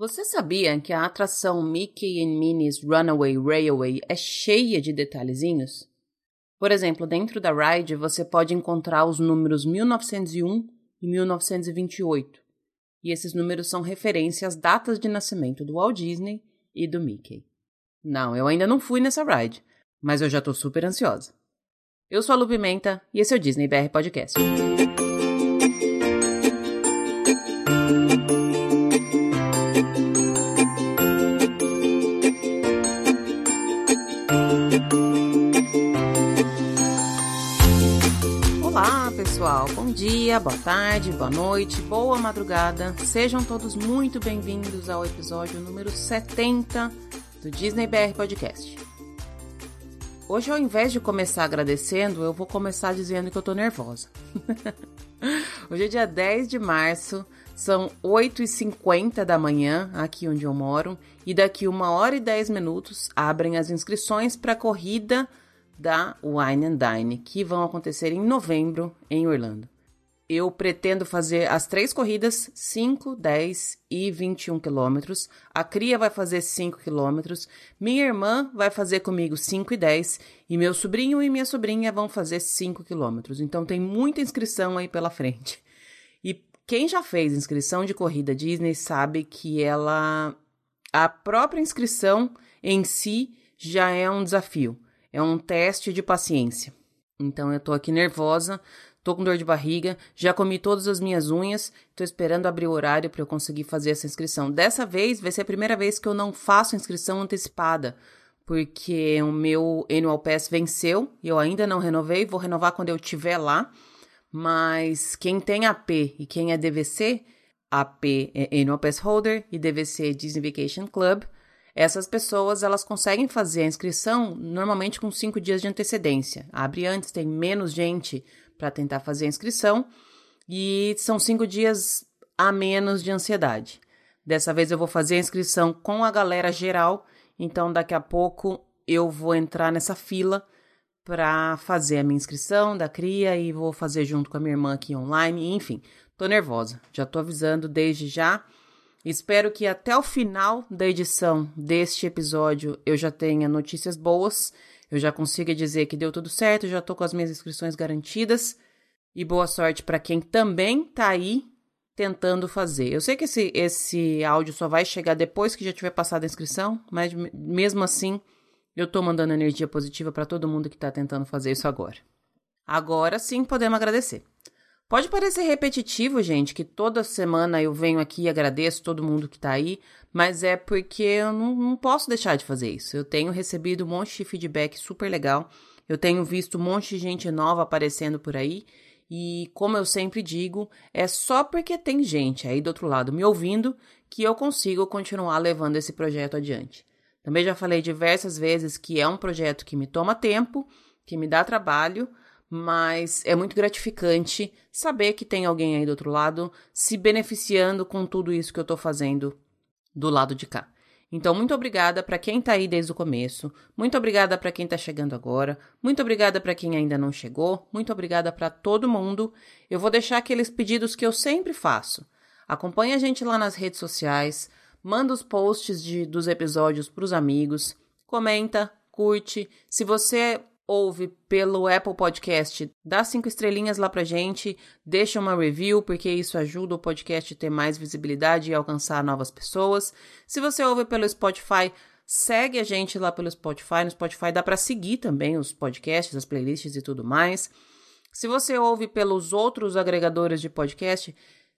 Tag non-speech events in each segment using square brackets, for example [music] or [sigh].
Você sabia que a atração Mickey and Minnie's Runaway Railway é cheia de detalhezinhos? Por exemplo, dentro da ride você pode encontrar os números 1901 e 1928. E esses números são referência às datas de nascimento do Walt Disney e do Mickey. Não, eu ainda não fui nessa ride, mas eu já tô super ansiosa. Eu sou a Lu Pimenta e esse é o Disney BR Podcast. Bom dia, boa tarde, boa noite, boa madrugada. Sejam todos muito bem-vindos ao episódio número 70 do Disney BR Podcast. Hoje, ao invés de começar agradecendo, eu vou começar dizendo que eu tô nervosa. [laughs] Hoje é dia 10 de março, são 8h50 da manhã, aqui onde eu moro, e daqui uma hora e 10 minutos abrem as inscrições para a corrida da Wine and Dine, que vão acontecer em novembro em Orlando. Eu pretendo fazer as três corridas, 5, 10 e 21 quilômetros. A Cria vai fazer 5 quilômetros. Minha irmã vai fazer comigo 5 e 10. E meu sobrinho e minha sobrinha vão fazer 5 quilômetros. Então tem muita inscrição aí pela frente. E quem já fez inscrição de corrida Disney sabe que ela. A própria inscrição em si já é um desafio é um teste de paciência. Então eu tô aqui nervosa, tô com dor de barriga, já comi todas as minhas unhas, tô esperando abrir o horário para eu conseguir fazer essa inscrição. Dessa vez vai ser a primeira vez que eu não faço inscrição antecipada, porque o meu Annual Pass venceu e eu ainda não renovei, vou renovar quando eu estiver lá. Mas quem tem AP e quem é DVC, AP é Annual Pass Holder e DVC é Disney Vacation Club, essas pessoas elas conseguem fazer a inscrição normalmente com cinco dias de antecedência. Abre antes, tem menos gente para tentar fazer a inscrição e são cinco dias a menos de ansiedade. Dessa vez eu vou fazer a inscrição com a galera geral, então daqui a pouco eu vou entrar nessa fila para fazer a minha inscrição da cria e vou fazer junto com a minha irmã aqui online, enfim, tô nervosa. Já tô avisando desde já. Espero que até o final da edição deste episódio eu já tenha notícias boas, eu já consiga dizer que deu tudo certo, já tô com as minhas inscrições garantidas. E boa sorte para quem também tá aí tentando fazer. Eu sei que esse, esse áudio só vai chegar depois que já tiver passado a inscrição, mas mesmo assim eu tô mandando energia positiva para todo mundo que tá tentando fazer isso agora. Agora sim podemos agradecer. Pode parecer repetitivo, gente, que toda semana eu venho aqui e agradeço todo mundo que tá aí, mas é porque eu não, não, posso deixar de fazer isso. Eu tenho recebido um monte de feedback super legal, eu tenho visto um monte de gente nova aparecendo por aí, e como eu sempre digo, é só porque tem gente aí do outro lado me ouvindo que eu consigo continuar levando esse projeto adiante. Também já falei diversas vezes que é um projeto que me toma tempo, que me dá trabalho, mas é muito gratificante saber que tem alguém aí do outro lado se beneficiando com tudo isso que eu tô fazendo do lado de cá. Então, muito obrigada para quem tá aí desde o começo, muito obrigada para quem tá chegando agora, muito obrigada para quem ainda não chegou, muito obrigada para todo mundo. Eu vou deixar aqueles pedidos que eu sempre faço. Acompanhe a gente lá nas redes sociais, manda os posts de, dos episódios para os amigos, comenta, curte. Se você ouve pelo Apple Podcast, dá cinco estrelinhas lá pra gente, deixa uma review, porque isso ajuda o podcast a ter mais visibilidade e alcançar novas pessoas. Se você ouve pelo Spotify, segue a gente lá pelo Spotify. No Spotify dá para seguir também os podcasts, as playlists e tudo mais. Se você ouve pelos outros agregadores de podcast,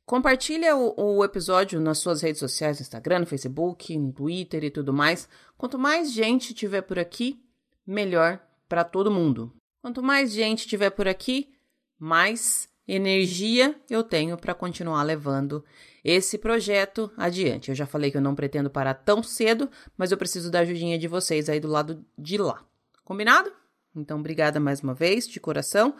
compartilha o, o episódio nas suas redes sociais, no Instagram, no Facebook, no Twitter e tudo mais. Quanto mais gente tiver por aqui, melhor para todo mundo. Quanto mais gente tiver por aqui, mais energia eu tenho para continuar levando esse projeto adiante. Eu já falei que eu não pretendo parar tão cedo, mas eu preciso da ajudinha de vocês aí do lado de lá. Combinado? Então, obrigada mais uma vez, de coração.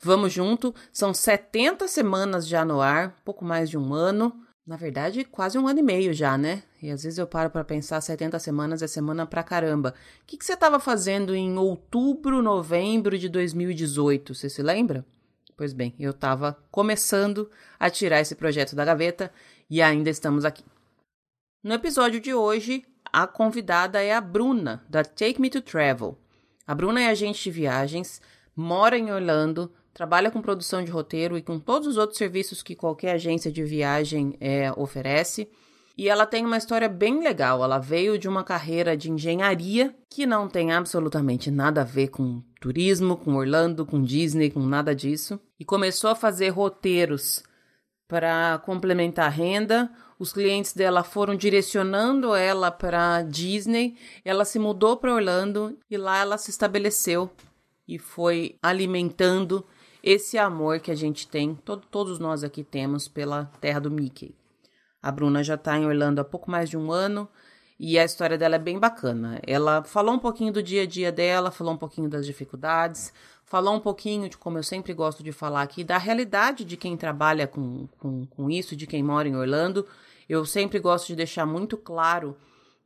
Vamos junto. São 70 semanas já no ar, pouco mais de um ano. Na verdade, quase um ano e meio já, né? E às vezes eu paro para pensar, 70 semanas é semana pra caramba. O que, que você estava fazendo em outubro, novembro de 2018? Você se lembra? Pois bem, eu estava começando a tirar esse projeto da gaveta e ainda estamos aqui. No episódio de hoje, a convidada é a Bruna, da Take Me to Travel. A Bruna é agente de viagens, mora em Orlando, trabalha com produção de roteiro e com todos os outros serviços que qualquer agência de viagem é, oferece. E ela tem uma história bem legal. Ela veio de uma carreira de engenharia que não tem absolutamente nada a ver com turismo, com Orlando, com Disney, com nada disso. E começou a fazer roteiros para complementar a renda. Os clientes dela foram direcionando ela para Disney. Ela se mudou para Orlando e lá ela se estabeleceu e foi alimentando esse amor que a gente tem, todo, todos nós aqui temos pela terra do Mickey. A Bruna já está em Orlando há pouco mais de um ano e a história dela é bem bacana. Ela falou um pouquinho do dia a dia dela, falou um pouquinho das dificuldades, falou um pouquinho de como eu sempre gosto de falar aqui, da realidade de quem trabalha com, com, com isso, de quem mora em Orlando. Eu sempre gosto de deixar muito claro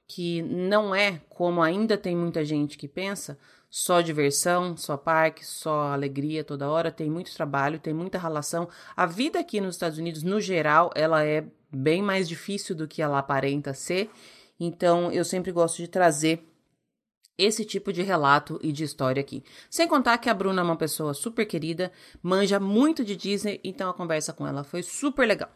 que não é como ainda tem muita gente que pensa, só diversão, só parque, só alegria toda hora, tem muito trabalho, tem muita relação. A vida aqui nos Estados Unidos, no geral, ela é bem mais difícil do que ela aparenta ser. Então, eu sempre gosto de trazer esse tipo de relato e de história aqui. Sem contar que a Bruna é uma pessoa super querida, manja muito de Disney, então a conversa com ela foi super legal.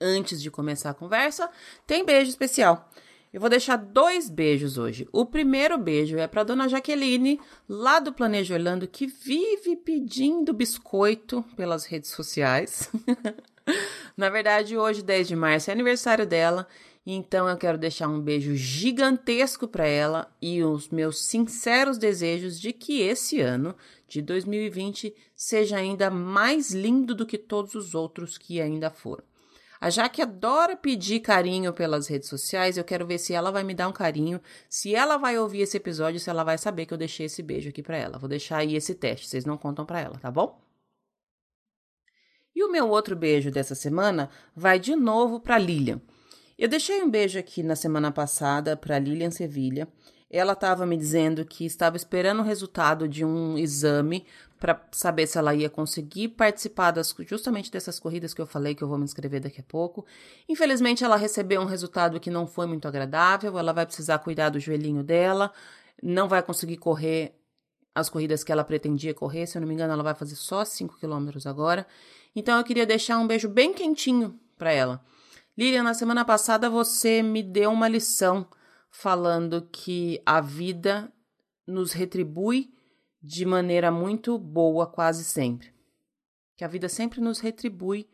Antes de começar a conversa, tem beijo especial. Eu vou deixar dois beijos hoje. O primeiro beijo é para dona Jaqueline, lá do Planejo Orlando, que vive pedindo biscoito pelas redes sociais. [laughs] Na verdade, hoje, 10 de março, é aniversário dela, então eu quero deixar um beijo gigantesco para ela e os meus sinceros desejos de que esse ano de 2020 seja ainda mais lindo do que todos os outros que ainda foram. A Jaque adora pedir carinho pelas redes sociais. Eu quero ver se ela vai me dar um carinho, se ela vai ouvir esse episódio, se ela vai saber que eu deixei esse beijo aqui para ela. Vou deixar aí esse teste, vocês não contam para ela, tá bom? E o meu outro beijo dessa semana vai de novo para Lilian. Eu deixei um beijo aqui na semana passada para Lilian Sevilha. Ela estava me dizendo que estava esperando o resultado de um exame para saber se ela ia conseguir participar das, justamente dessas corridas que eu falei que eu vou me inscrever daqui a pouco. Infelizmente, ela recebeu um resultado que não foi muito agradável. Ela vai precisar cuidar do joelhinho dela, não vai conseguir correr as corridas que ela pretendia correr. Se eu não me engano, ela vai fazer só 5 quilômetros agora. Então eu queria deixar um beijo bem quentinho para ela. Lilian, na semana passada você me deu uma lição falando que a vida nos retribui de maneira muito boa quase sempre. Que a vida sempre nos retribui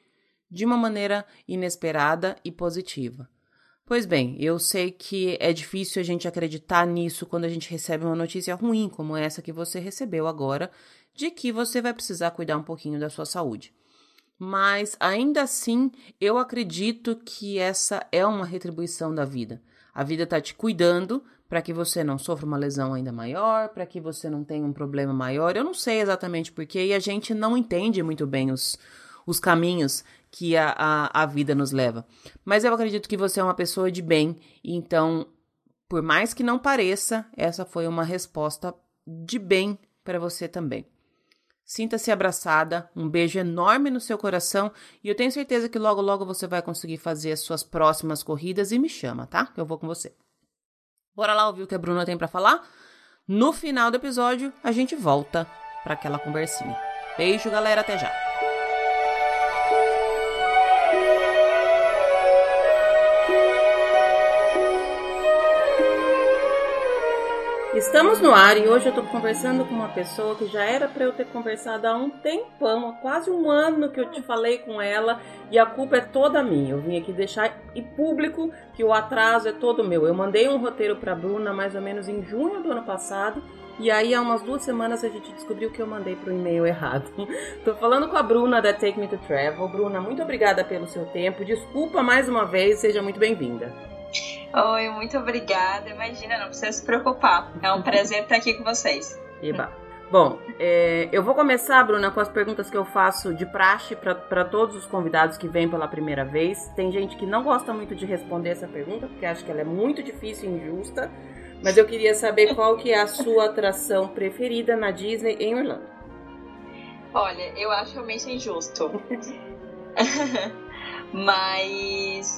de uma maneira inesperada e positiva. Pois bem, eu sei que é difícil a gente acreditar nisso quando a gente recebe uma notícia ruim como essa que você recebeu agora, de que você vai precisar cuidar um pouquinho da sua saúde mas ainda assim eu acredito que essa é uma retribuição da vida. A vida está te cuidando para que você não sofra uma lesão ainda maior, para que você não tenha um problema maior. Eu não sei exatamente porquê e a gente não entende muito bem os, os caminhos que a, a, a vida nos leva. Mas eu acredito que você é uma pessoa de bem, então, por mais que não pareça, essa foi uma resposta de bem para você também. Sinta-se abraçada, um beijo enorme no seu coração e eu tenho certeza que logo logo você vai conseguir fazer as suas próximas corridas e me chama, tá? Eu vou com você. Bora lá ouvir o que a Bruna tem para falar? No final do episódio, a gente volta para aquela conversinha. Beijo, galera, até já. Estamos no ar e hoje eu estou conversando com uma pessoa que já era para eu ter conversado há um tempão, há quase um ano que eu te falei com ela e a culpa é toda minha. Eu vim aqui deixar e público que o atraso é todo meu. Eu mandei um roteiro para Bruna mais ou menos em junho do ano passado e aí há umas duas semanas a gente descobriu que eu mandei para o e-mail errado. [laughs] Estou falando com a Bruna da Take Me to Travel. Bruna, muito obrigada pelo seu tempo. Desculpa mais uma vez, seja muito bem-vinda. Oi, muito obrigada. Imagina, não precisa se preocupar. É um prazer estar aqui com vocês. Eba. Bom, é, eu vou começar, Bruna, com as perguntas que eu faço de praxe para todos os convidados que vêm pela primeira vez. Tem gente que não gosta muito de responder essa pergunta, porque acha que ela é muito difícil e injusta. Mas eu queria saber qual que é a sua atração preferida na Disney em Orlando. Olha, eu acho realmente injusto. [laughs] Mas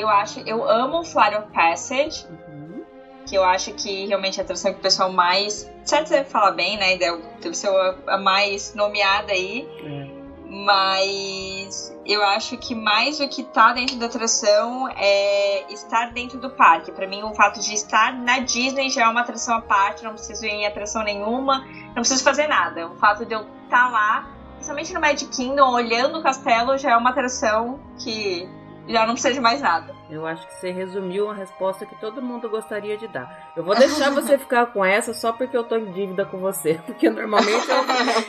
eu acho, eu amo Flight of Passage. Uhum. Que eu acho que realmente é a atração que o pessoal mais. Certo, você fala bem, né? Deve ser a mais nomeada aí. É. Mas eu acho que mais do que estar tá dentro da atração é estar dentro do parque. Para mim, o fato de estar na Disney já é uma atração à parte, não preciso ir em atração nenhuma, não preciso fazer nada. O fato de eu estar tá lá, principalmente no Magic Kingdom, olhando o castelo, já é uma atração que já não precisa de mais nada. Eu acho que você resumiu a resposta que todo mundo gostaria de dar. Eu vou deixar você [laughs] ficar com essa só porque eu tô em dívida com você. [laughs] Porque normalmente eu,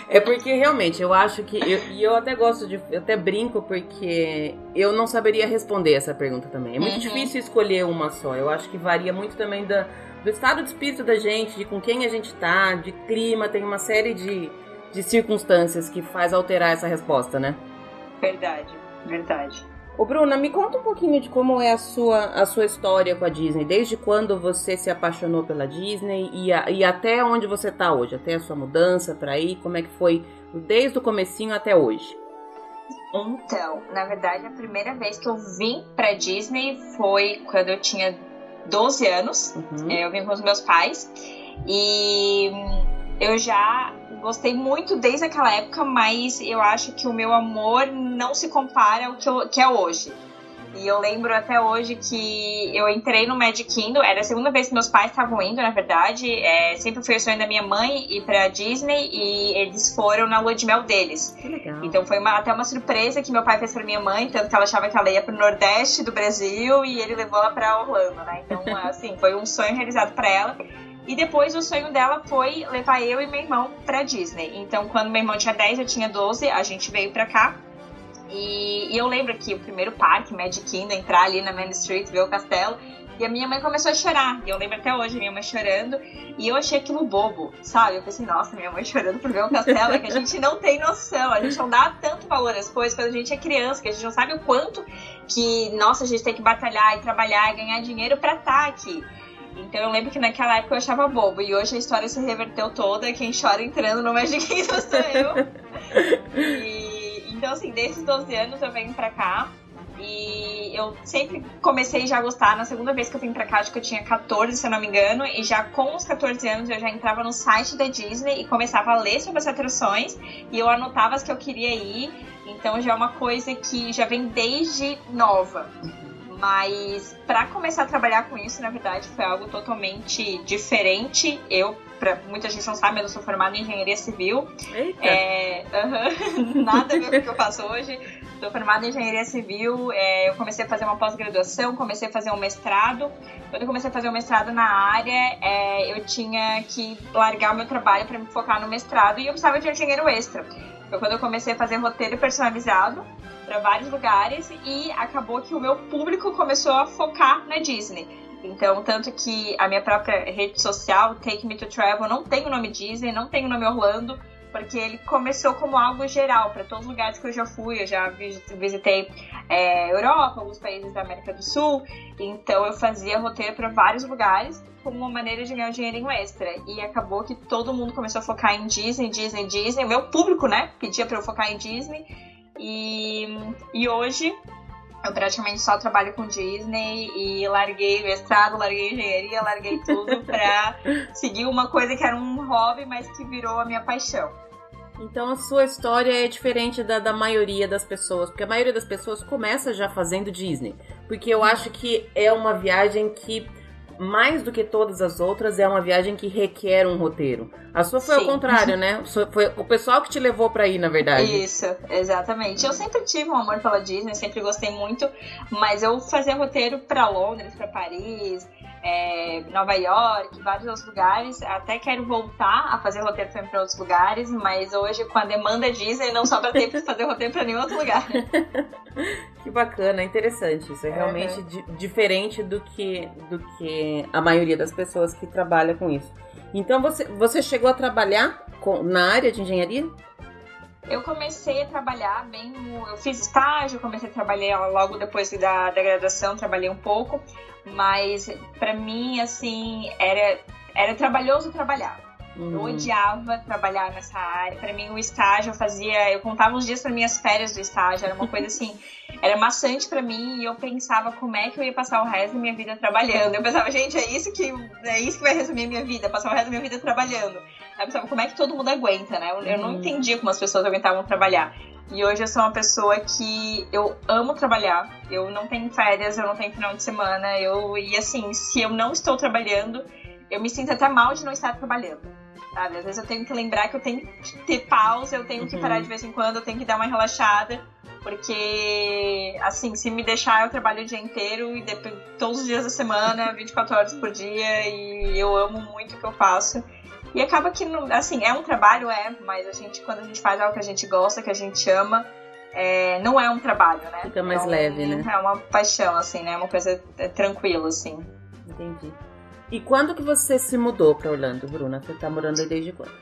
é porque realmente eu acho que. Eu, e eu até gosto de. Eu até brinco porque eu não saberia responder essa pergunta também. É muito uhum. difícil escolher uma só. Eu acho que varia muito também da, do estado de espírito da gente, de com quem a gente tá, de clima, tem uma série de, de circunstâncias que faz alterar essa resposta, né? Verdade, verdade. Ô Bruna, me conta um pouquinho de como é a sua, a sua história com a Disney. Desde quando você se apaixonou pela Disney e, a, e até onde você está hoje? Até a sua mudança para aí? Como é que foi desde o comecinho até hoje? Então, na verdade, a primeira vez que eu vim pra Disney foi quando eu tinha 12 anos. Uhum. Eu vim com os meus pais. E eu já gostei muito desde aquela época, mas eu acho que o meu amor não se compara ao que, eu, que é hoje. E eu lembro até hoje que eu entrei no Magic Kingdom, era a segunda vez que meus pais estavam indo, na verdade. É, sempre foi o sonho da minha mãe ir pra Disney e eles foram na lua de mel deles. Que legal. Então foi uma, até uma surpresa que meu pai fez pra minha mãe, tanto que ela achava que ela ia pro Nordeste do Brasil e ele levou ela pra Orlando, né? Então, assim, foi um sonho realizado para ela. E depois o sonho dela foi levar eu e meu irmão pra Disney. Então, quando meu irmão tinha 10, eu tinha 12, a gente veio pra cá. E, e eu lembro que o primeiro parque, Magic Kingdom, entrar ali na Main Street, ver o castelo. E a minha mãe começou a chorar. E eu lembro até hoje, minha mãe chorando. E eu achei aquilo bobo, sabe? Eu pensei, nossa, minha mãe [laughs] chorando por ver um castelo. É que a gente não tem noção. A gente não dá tanto valor às coisas quando a gente é criança, que a gente não sabe o quanto que, nossa, a gente tem que batalhar e trabalhar e ganhar dinheiro pra estar tá aqui. Então eu lembro que naquela época eu achava bobo. E hoje a história se reverteu toda. Quem chora entrando no Magic Kingdom sou eu. [laughs] e, então, assim, desde os 12 anos eu venho pra cá. E eu sempre comecei já a gostar. Na segunda vez que eu vim pra cá, acho que eu tinha 14, se eu não me engano. E já com os 14 anos eu já entrava no site da Disney e começava a ler sobre as atrações. E eu anotava as que eu queria ir. Então já é uma coisa que já vem desde nova. Mas para começar a trabalhar com isso, na verdade, foi algo totalmente diferente. Eu, pra, muita gente não sabe, eu sou formada em engenharia civil. Eita. É, uh [laughs] -huh, nada a ver com o que eu faço hoje. Sou formada em engenharia civil. É, eu comecei a fazer uma pós-graduação, comecei a fazer um mestrado. Quando eu comecei a fazer um mestrado na área, é, eu tinha que largar o meu trabalho para me focar no mestrado e eu precisava de um dinheiro extra. Foi quando eu comecei a fazer roteiro personalizado para vários lugares e acabou que o meu público começou a focar na Disney. Então, tanto que a minha própria rede social, Take Me to Travel, não tem o nome Disney, não tem o nome Orlando, porque ele começou como algo geral para todos os lugares que eu já fui. Eu já visitei é, Europa, alguns países da América do Sul, então eu fazia roteiro para vários lugares como uma maneira de ganhar um dinheirinho extra. E acabou que todo mundo começou a focar em Disney, Disney, Disney. O meu público, né, pedia para eu focar em Disney. E, e hoje eu praticamente só trabalho com Disney e larguei mestrado, larguei engenharia, larguei tudo [laughs] pra seguir uma coisa que era um hobby, mas que virou a minha paixão. Então a sua história é diferente da, da maioria das pessoas, porque a maioria das pessoas começa já fazendo Disney. Porque eu acho que é uma viagem que mais do que todas as outras, é uma viagem que requer um roteiro. A sua foi Sim. ao contrário, [laughs] né? Foi o pessoal que te levou para ir, na verdade. Isso, exatamente. Eu sempre tive um amor pela Disney, sempre gostei muito, mas eu fazia roteiro para Londres, para Paris, é, Nova York, vários outros lugares. Até quero voltar a fazer roteiro também para outros lugares, mas hoje, com a demanda Disney, não sobra [laughs] tempo de fazer roteiro para nenhum outro lugar. que bacana, interessante. Isso é realmente uhum. diferente do que, do que a maioria das pessoas que trabalha com isso. Então, você, você chegou a trabalhar com, na área de engenharia? Eu comecei a trabalhar bem, eu fiz estágio, comecei a trabalhar logo depois da, da graduação, trabalhei um pouco, mas para mim, assim, era, era trabalhoso trabalhar. Uhum. Eu odiava trabalhar nessa área. Para mim, o estágio eu fazia. Eu contava os dias para minhas férias do estágio. Era uma coisa assim. Era maçante para mim e eu pensava como é que eu ia passar o resto da minha vida trabalhando. Eu pensava, gente, é isso que, é isso que vai resumir a minha vida, passar o resto da minha vida trabalhando. Pensava, como é que todo mundo aguenta, né? Eu, eu não uhum. entendia como as pessoas aguentavam trabalhar. E hoje eu sou uma pessoa que eu amo trabalhar. Eu não tenho férias, eu não tenho final de semana. Eu, e assim, se eu não estou trabalhando, eu me sinto até mal de não estar trabalhando. Sabe? Às vezes eu tenho que lembrar que eu tenho que ter pausa, eu tenho que parar uhum. de vez em quando, eu tenho que dar uma relaxada. Porque, assim, se me deixar, eu trabalho o dia inteiro e todos os dias da semana, 24 horas por dia, e eu amo muito o que eu faço. E acaba que, assim, é um trabalho, é, mas a gente, quando a gente faz algo que a gente gosta, que a gente ama, é, não é um trabalho, né? Fica mais é um, leve, né? É uma paixão, assim, né? É uma coisa é, tranquila, assim. Entendi. E quando que você se mudou para Orlando, Bruna? Você tá morando aí desde quando?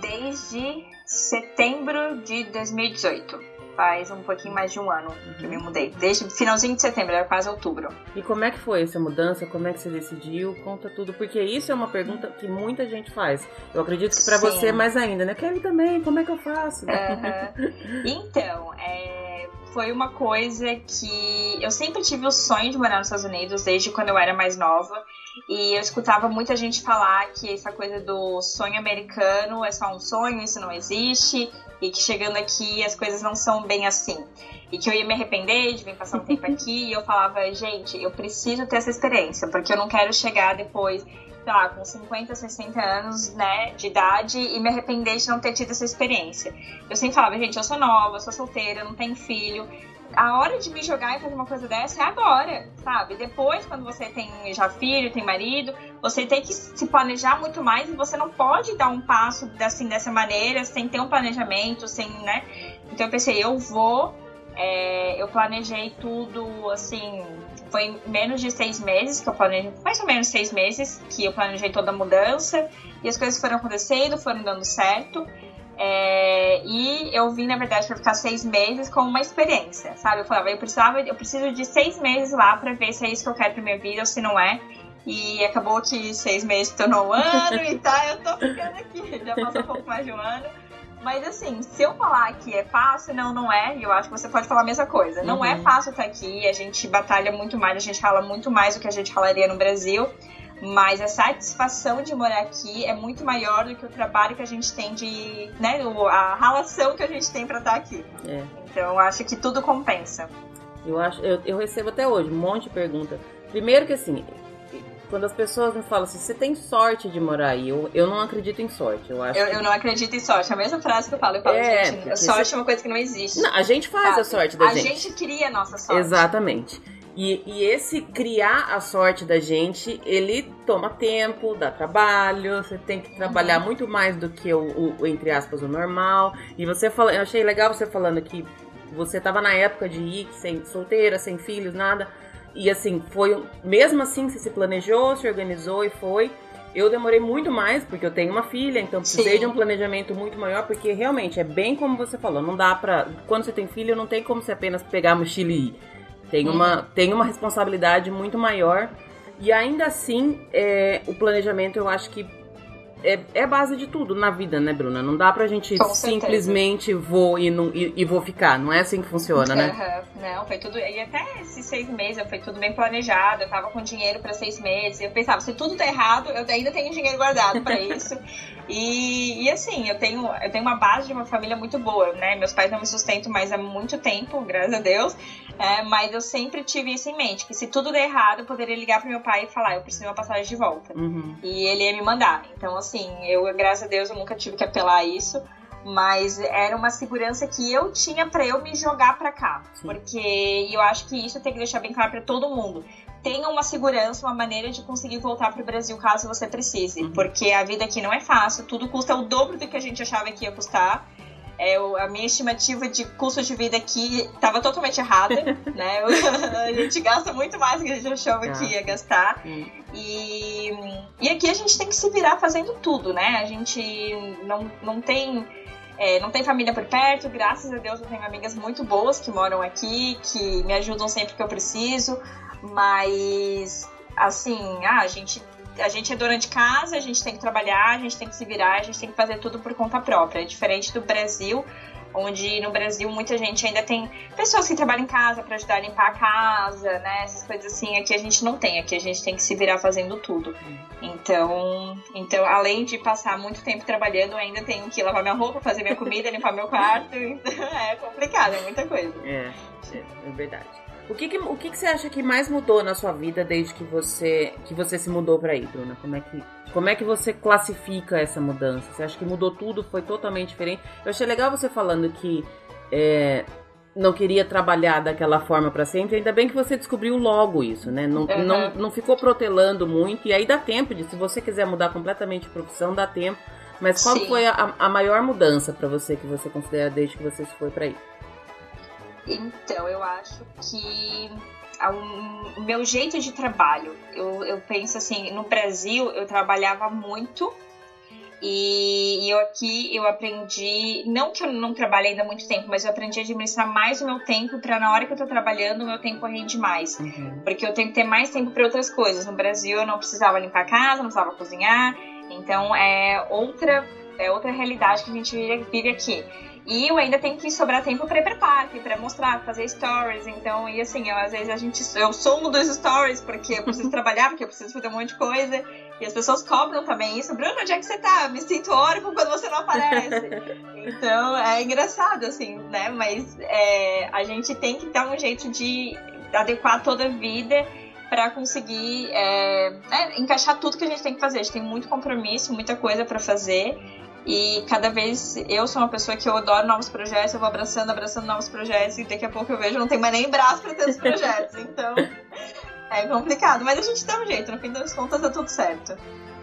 Desde setembro de 2018 faz um pouquinho mais de um ano que eu me mudei. Desde finalzinho de setembro, era quase outubro. E como é que foi essa mudança? Como é que você decidiu? Conta tudo, porque isso é uma pergunta que muita gente faz. Eu acredito que para você mais ainda, né? Quero também, como é que eu faço? Uhum. então, é, foi uma coisa que eu sempre tive o sonho de morar nos Estados Unidos desde quando eu era mais nova. E eu escutava muita gente falar que essa coisa do sonho americano é só um sonho, isso não existe, e que chegando aqui as coisas não são bem assim. E que eu ia me arrepender de vir passar um tempo aqui, e eu falava, gente, eu preciso ter essa experiência, porque eu não quero chegar depois, sei lá, com 50, 60 anos, né, de idade, e me arrepender de não ter tido essa experiência. Eu sempre falava, gente, eu sou nova, eu sou solteira, eu não tenho filho, a hora de me jogar e fazer uma coisa dessa é agora, sabe? Depois, quando você tem já filho, tem marido, você tem que se planejar muito mais e você não pode dar um passo assim dessa maneira sem ter um planejamento, sem, né? Então eu pensei, eu vou, é, eu planejei tudo assim. Foi menos de seis meses que eu planejei, mais ou menos seis meses que eu planejei toda a mudança e as coisas foram acontecendo, foram dando certo. É, e eu vim, na verdade, para ficar seis meses com uma experiência, sabe? Eu falava, eu precisava, eu preciso de seis meses lá para ver se é isso que eu quero pra minha vida ou se não é. E acabou que seis meses tornou um ano e tá, eu tô ficando aqui. [laughs] Já passou um pouco mais de um ano. Mas assim, se eu falar que é fácil, não, não é. E eu acho que você pode falar a mesma coisa. Não é uhum. fácil estar aqui. A gente batalha muito mais, a gente rala muito mais do que a gente ralaria no Brasil. Mas a satisfação de morar aqui é muito maior do que o trabalho que a gente tem de. né, a relação que a gente tem para estar aqui. É. Então eu acho que tudo compensa. Eu, acho, eu, eu recebo até hoje um monte de pergunta. Primeiro que assim, quando as pessoas me falam assim, você tem sorte de morar aí, eu, eu não acredito em sorte. Eu, acho eu, que... eu não acredito em sorte. É a mesma frase que eu falo. Eu falo, é, gente, sorte você... é uma coisa que não existe. Não, a gente faz sabe? a sorte da a gente. A gente cria a nossa sorte. Exatamente. E, e, esse criar a sorte da gente, ele toma tempo, dá trabalho, você tem que trabalhar uhum. muito mais do que o, o, entre aspas, o normal. E você fala, eu achei legal você falando que você tava na época de ir sem solteira, sem filhos, nada. E assim, foi mesmo assim você se planejou, se organizou e foi. Eu demorei muito mais, porque eu tenho uma filha, então precisei Sim. de um planejamento muito maior, porque realmente é bem como você falou, não dá pra. Quando você tem filho, não tem como você apenas pegar a mochila e ir. Tem, uma, tem uma responsabilidade muito maior. E ainda assim, é, o planejamento eu acho que é, é base de tudo na vida, né, Bruna? Não dá pra gente Com simplesmente certeza. vou e, não, e, e, vou ficar. Não é assim que funciona, né? Uhum. Não, foi tudo. E até esses seis meses foi tudo bem planejado. Eu tava com dinheiro para seis meses. Eu pensava, se tudo tá errado, eu ainda tenho dinheiro guardado para [laughs] isso. e, e assim, eu tenho, eu tenho uma base de uma família muito boa, né? Meus pais não me sustentam mais há muito tempo, graças a Deus. É, mas eu sempre tive isso em mente, que se tudo der errado, eu poderia ligar pro meu pai e falar, eu preciso de uma passagem de volta. Uhum. E ele ia me mandar. Então, assim, eu, graças a Deus, eu nunca tive que apelar a isso. Mas era uma segurança que eu tinha para eu me jogar para cá. Sim. Porque eu acho que isso tem que deixar bem claro para todo mundo tenha uma segurança, uma maneira de conseguir voltar para o Brasil caso você precise. Uhum. Porque a vida aqui não é fácil, tudo custa o dobro do que a gente achava que ia custar. É, a minha estimativa de custo de vida aqui estava totalmente errada, [laughs] né? [laughs] a gente gasta muito mais do que a gente achava que ia gastar. E, e aqui a gente tem que se virar fazendo tudo, né? A gente não, não tem. É, não tem família por perto, graças a Deus eu tenho amigas muito boas que moram aqui, que me ajudam sempre que eu preciso, mas assim, ah, a gente a gente é dona de casa, a gente tem que trabalhar, a gente tem que se virar, a gente tem que fazer tudo por conta própria. É diferente do Brasil, onde no Brasil muita gente ainda tem pessoas que trabalham em casa para ajudar a limpar a casa, né? Essas coisas assim. Aqui a gente não tem, aqui a gente tem que se virar fazendo tudo. Então, então além de passar muito tempo trabalhando, ainda tenho que lavar minha roupa, fazer minha comida, limpar meu quarto. [laughs] Então é complicado, é muita coisa. É, é, é verdade. O que, que o que, que, você acha que mais mudou na sua vida desde que você que você se mudou para aí, Bruna? Como é que como é que você classifica essa mudança? Você acha que mudou tudo? Foi totalmente diferente? Eu achei legal você falando que é, não queria trabalhar daquela forma para sempre. Ainda bem que você descobriu logo isso, né? Não, uhum. não, não ficou protelando muito. E aí dá tempo de, se você quiser mudar completamente de profissão, dá tempo. Mas qual Sim. foi a, a maior mudança para você que você considera desde que você foi para aí? Então, eu acho que o meu jeito de trabalho, eu, eu penso assim, no Brasil eu trabalhava muito e, e, eu aqui eu aprendi, não que eu não trabalhei ainda muito tempo, mas eu aprendi a administrar mais o meu tempo para na hora que eu tô trabalhando, o meu tempo rende mais. Uhum. Porque eu tenho que ter mais tempo para outras coisas. No Brasil eu não precisava limpar a casa, não precisava cozinhar. Então é outra é outra realidade que a gente vive aqui. E eu ainda tenho que sobrar tempo para ir pra parque, para mostrar, fazer stories. Então, e assim, eu, às vezes a gente. Eu um dos stories, porque eu preciso [laughs] trabalhar, porque eu preciso fazer um monte de coisa. E as pessoas cobram também isso. Bruno, onde é que você tá? Me sinto órfão quando você não aparece. [laughs] então, é engraçado, assim, né? Mas é, a gente tem que dar um jeito de adequar toda a vida para conseguir é, é, encaixar tudo que a gente tem que fazer. A gente tem muito compromisso, muita coisa para fazer. E cada vez eu sou uma pessoa que eu adoro novos projetos, eu vou abraçando, abraçando novos projetos, e daqui a pouco eu vejo não tem mais nem braço para ter os projetos. Então [laughs] é complicado, mas a gente dá um jeito, no fim das contas tá tudo certo.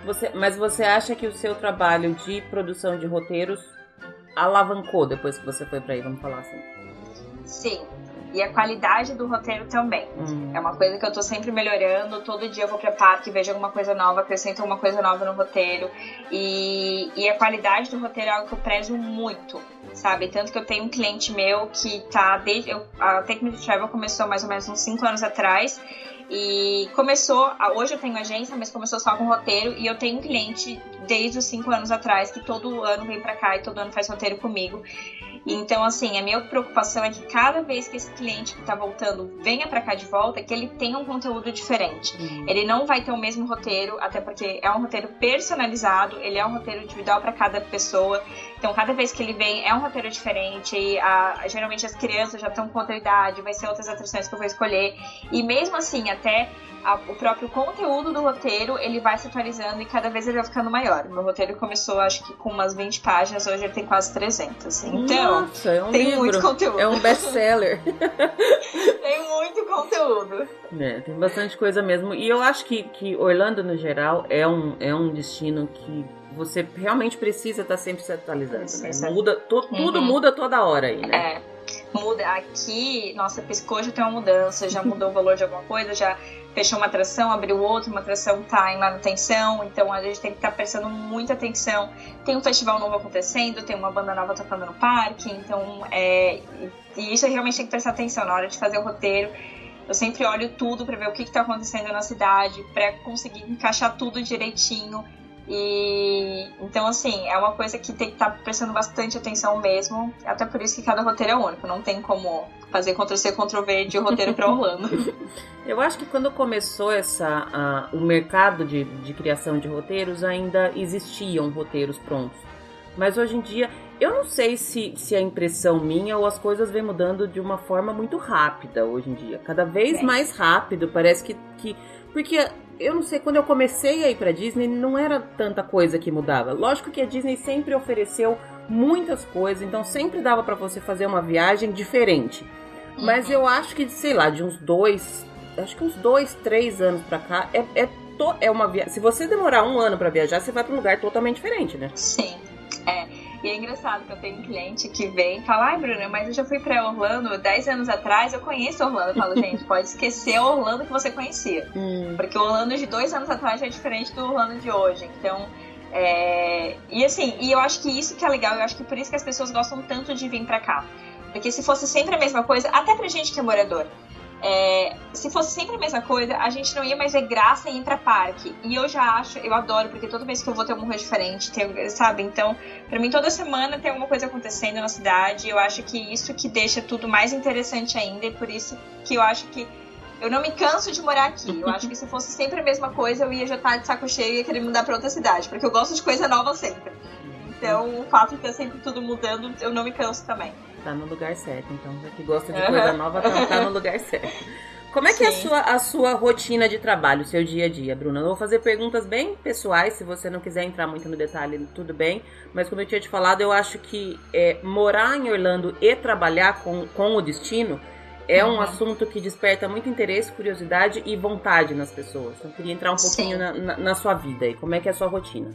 Você, mas você acha que o seu trabalho de produção de roteiros alavancou depois que você foi para aí, vamos falar assim? Sim, e a qualidade do roteiro também. Uhum. É uma coisa que eu tô sempre melhorando. Todo dia eu vou pra parque, vejo alguma coisa nova, acrescento alguma coisa nova no roteiro. E, e a qualidade do roteiro é algo que eu prezo muito, sabe? Tanto que eu tenho um cliente meu que tá desde. Eu, a Technical Travel começou mais ou menos uns 5 anos atrás. E começou, hoje eu tenho agência, mas começou só com roteiro. E eu tenho um cliente desde os 5 anos atrás que todo ano vem pra cá e todo ano faz roteiro comigo. Então, assim, a minha preocupação é que cada vez que esse cliente que tá voltando venha para cá de volta, que ele tenha um conteúdo diferente. Uhum. Ele não vai ter o mesmo roteiro, até porque é um roteiro personalizado, ele é um roteiro individual para cada pessoa. Então, cada vez que ele vem, é um roteiro diferente. E a, geralmente as crianças já estão com outra idade, vai ser outras atrações que eu vou escolher. E mesmo assim, até a, o próprio conteúdo do roteiro, ele vai se atualizando e cada vez ele vai ficando maior. Meu roteiro começou, acho que com umas 20 páginas, hoje ele tem quase 300. Então, Nossa, é um tem livro. muito conteúdo. É um best-seller. [laughs] tem muito conteúdo. É, tem bastante coisa mesmo. E eu acho que, que Orlando, no geral, é um, é um destino que você realmente precisa estar sempre se atualizando. Né? Muda, to, uhum. Tudo muda toda hora aí, né? É. Muda aqui, nossa, piscou já tem uma mudança, já mudou o valor de alguma coisa, já fechou uma atração, abriu outra, uma atração está em manutenção, então a gente tem que estar tá prestando muita atenção. Tem um festival novo acontecendo, tem uma banda nova tocando no parque, então é, e isso realmente tem que prestar atenção na hora de fazer o roteiro. Eu sempre olho tudo para ver o que está acontecendo na cidade, para conseguir encaixar tudo direitinho e então, assim, é uma coisa que tem que estar tá prestando bastante atenção mesmo. Até por isso que cada roteiro é único. Não tem como fazer Ctrl-C, Ctrl-V de roteiro para Orlando. [laughs] Eu acho que quando começou essa, o mercado de, de criação de roteiros, ainda existiam roteiros prontos. Mas hoje em dia, eu não sei se, se é impressão minha ou as coisas vêm mudando de uma forma muito rápida hoje em dia. Cada vez é. mais rápido, parece que, que. Porque eu não sei, quando eu comecei a ir pra Disney, não era tanta coisa que mudava. Lógico que a Disney sempre ofereceu muitas coisas, então sempre dava para você fazer uma viagem diferente. Mas eu acho que, sei lá, de uns dois, acho que uns dois, três anos pra cá, é, é, to, é uma viagem. Se você demorar um ano para viajar, você vai pra um lugar totalmente diferente, né? Sim. É. E é engraçado que eu tenho um cliente que vem e fala: Ai, Bruna, mas eu já fui pra Orlando 10 anos atrás, eu conheço Orlando. Eu falo, [laughs] gente, pode esquecer o Orlando que você conhecia. Hum. Porque o Orlando de dois anos atrás já é diferente do Orlando de hoje. Então. É... E assim, e eu acho que isso que é legal, eu acho que por isso que as pessoas gostam tanto de vir pra cá. Porque se fosse sempre a mesma coisa, até pra gente que é morador, É, se fosse sempre a mesma coisa, a gente não ia mais ver graça em ir pra parque. E eu já acho, eu adoro, porque toda vez que eu vou ter alguma coisa diferente, tem, sabe? Então, pra mim, toda semana tem alguma coisa acontecendo na cidade. Eu acho que isso que deixa tudo mais interessante ainda, e por isso que eu acho que eu não me canso de morar aqui. Eu acho que se fosse sempre a mesma coisa, eu ia já estar de saco cheio e ia querer mudar pra outra cidade, porque eu gosto de coisa nova sempre. Então, o fato de ter sempre tudo mudando, eu não me canso também. Tá no lugar certo, então. Já que gosta de coisa nova, tá, tá no lugar [laughs] certo. Como é que é a sua, a sua rotina de trabalho, seu dia a dia, Bruna? Eu vou fazer perguntas bem pessoais, se você não quiser entrar muito no detalhe, tudo bem. Mas como eu tinha te falado, eu acho que é, morar em Orlando e trabalhar com, com o destino é uhum. um assunto que desperta muito interesse, curiosidade e vontade nas pessoas. Então, eu queria entrar um pouquinho na, na, na, sua vida e como é que é a sua rotina.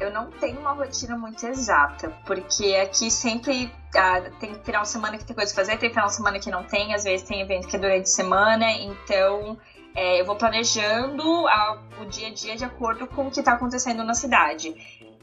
Eu não tenho uma rotina muito exata, porque aqui sempre ah, tem final de semana que tem coisa pra fazer, tem final de semana que não tem, às vezes tem evento que é durante a semana, então é, eu vou planejando a, o dia a dia de acordo com o que está acontecendo na cidade.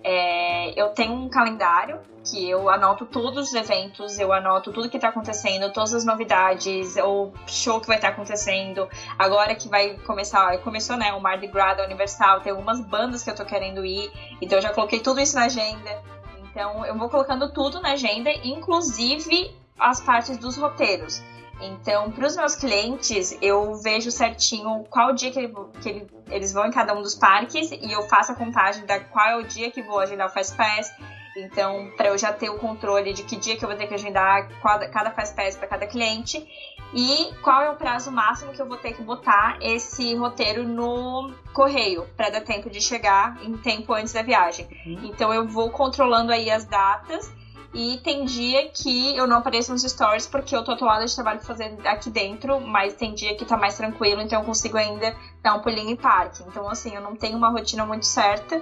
É, eu tenho um calendário que eu anoto todos os eventos, eu anoto tudo que tá acontecendo, todas as novidades, o show que vai estar tá acontecendo. Agora que vai começar, começou, né, o Mardi Gras da Universal, tem algumas bandas que eu tô querendo ir, então eu já coloquei tudo isso na agenda. Então eu vou colocando tudo na agenda, inclusive as partes dos roteiros. Então, para os meus clientes, eu vejo certinho qual dia que, ele, que ele, eles vão em cada um dos parques e eu faço a contagem da qual é o dia que vou agendar o Fast Pass. Então, para eu já ter o controle de que dia que eu vou ter que agendar cada Fast Pass para cada cliente e qual é o prazo máximo que eu vou ter que botar esse roteiro no correio para dar tempo de chegar em tempo antes da viagem. Uhum. Então, eu vou controlando aí as datas e tem dia que eu não apareço nos stories porque eu tô atuada de trabalho fazendo aqui dentro, mas tem dia que tá mais tranquilo, então eu consigo ainda dar um pulinho em parque. Então, assim, eu não tenho uma rotina muito certa.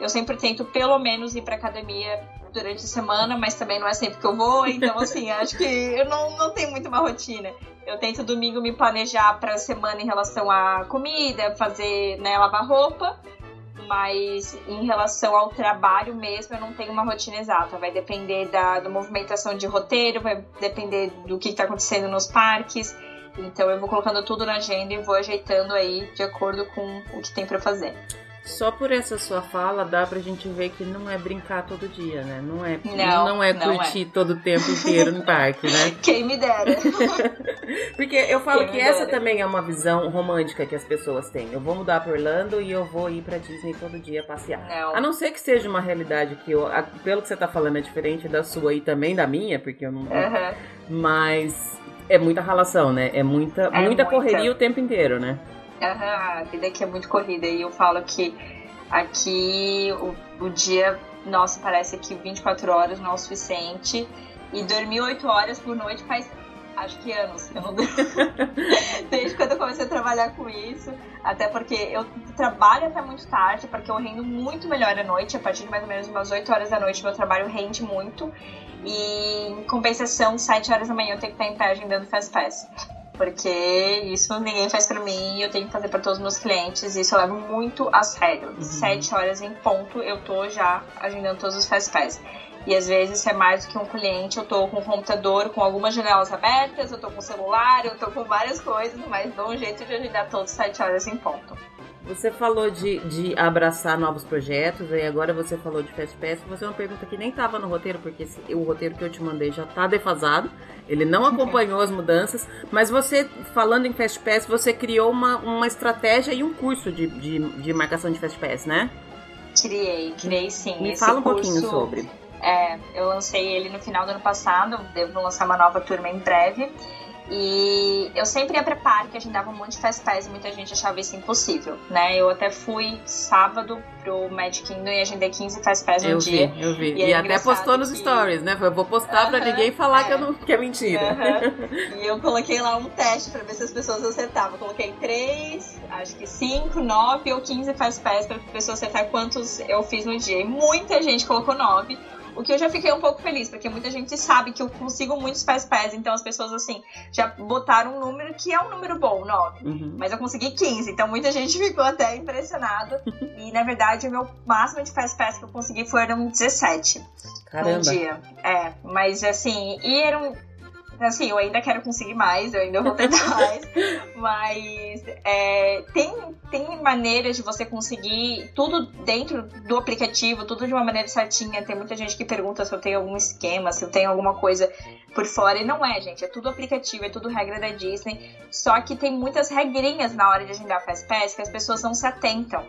Eu sempre tento pelo menos ir pra academia durante a semana, mas também não é sempre que eu vou, então [laughs] assim, acho que eu não, não tenho muito uma rotina. Eu tento domingo me planejar para a semana em relação à comida, fazer, né, lavar roupa, mas em relação ao trabalho mesmo, eu não tenho uma rotina exata. Vai depender da, movimentação de roteiro, vai depender do que está acontecendo nos parques. Então eu vou colocando tudo na agenda e vou ajeitando aí de acordo com o que tem para fazer. Só por essa sua fala dá pra gente ver que não é brincar todo dia, né? Não é, não, não é curtir não é. todo o tempo inteiro no parque, né? [laughs] Quem me dera. [laughs] Porque eu falo Quem que essa dera. também é uma visão romântica que as pessoas têm. Eu vou mudar pra Orlando e eu vou ir pra Disney todo dia passear. Não. A não ser que seja uma realidade que, eu, pelo que você tá falando, é diferente da sua e também da minha, porque eu não. Uhum. Mas é muita relação, né? É muita, é muita, muita correria o tempo inteiro, né? A vida aqui é muito corrida e eu falo que aqui o, o dia, nossa, parece que 24 horas não é o suficiente. E dormir 8 horas por noite faz acho que anos eu não. [laughs] Desde quando eu comecei a trabalhar com isso. Até porque eu trabalho até muito tarde, porque eu rendo muito melhor à noite. A partir de mais ou menos umas 8 horas da noite, meu trabalho rende muito. E em compensação, 7 horas da manhã eu tenho que estar em pé agendando Fast Pass porque isso ninguém faz para mim eu tenho que fazer para todos os meus clientes. E isso eu levo muito a sério. Uhum. Sete horas em ponto eu tô já agendando todos os fast pass. E às vezes é mais do que um cliente, eu tô com o computador com algumas janelas abertas, eu tô com o celular, eu tô com várias coisas, mas dou um jeito de agendar todos sete horas em ponto. Você falou de, de abraçar novos projetos, aí agora você falou de Fast Pass. Você é uma pergunta que nem estava no roteiro, porque esse, o roteiro que eu te mandei já está defasado. Ele não acompanhou as mudanças. Mas você, falando em Fast Pass, você criou uma, uma estratégia e um curso de, de, de marcação de Fast Pass, né? Criei, criei sim. Me Esse fala um curso, pouquinho sobre. É, eu lancei ele no final do ano passado, devo lançar uma nova turma em breve. E eu sempre ia pra parque, agendava um monte de fast pass e muita gente achava isso impossível, né? Eu até fui sábado pro Magic Kingdom e agendei 15 fast pass no eu dia. Vi, eu vi, E, e até postou nos que... stories, né? Eu vou postar uh -huh, pra ninguém falar é. que, eu não, que é mentira. Uh [laughs] -huh. E eu coloquei lá um teste pra ver se as pessoas acertavam. Eu coloquei 3, acho que 5, 9 ou 15 fast pass pra pessoa acertar quantos eu fiz no dia. E muita gente colocou 9. O que eu já fiquei um pouco feliz, porque muita gente sabe que eu consigo muitos pés pés, então as pessoas, assim, já botaram um número que é um número bom, 9. Uhum. Mas eu consegui 15, então muita gente [laughs] ficou até impressionada. e na verdade, o meu máximo de pés pés que eu consegui foram 17 Caramba. um dia. É, mas assim, e eram Assim, eu ainda quero conseguir mais, eu ainda vou tentar [laughs] mais. Mas é, tem, tem maneiras de você conseguir tudo dentro do aplicativo, tudo de uma maneira certinha. Tem muita gente que pergunta se eu tenho algum esquema, se eu tenho alguma coisa por fora. E não é, gente. É tudo aplicativo, é tudo regra da Disney. Só que tem muitas regrinhas na hora de agendar Fastpass que as pessoas não se atentam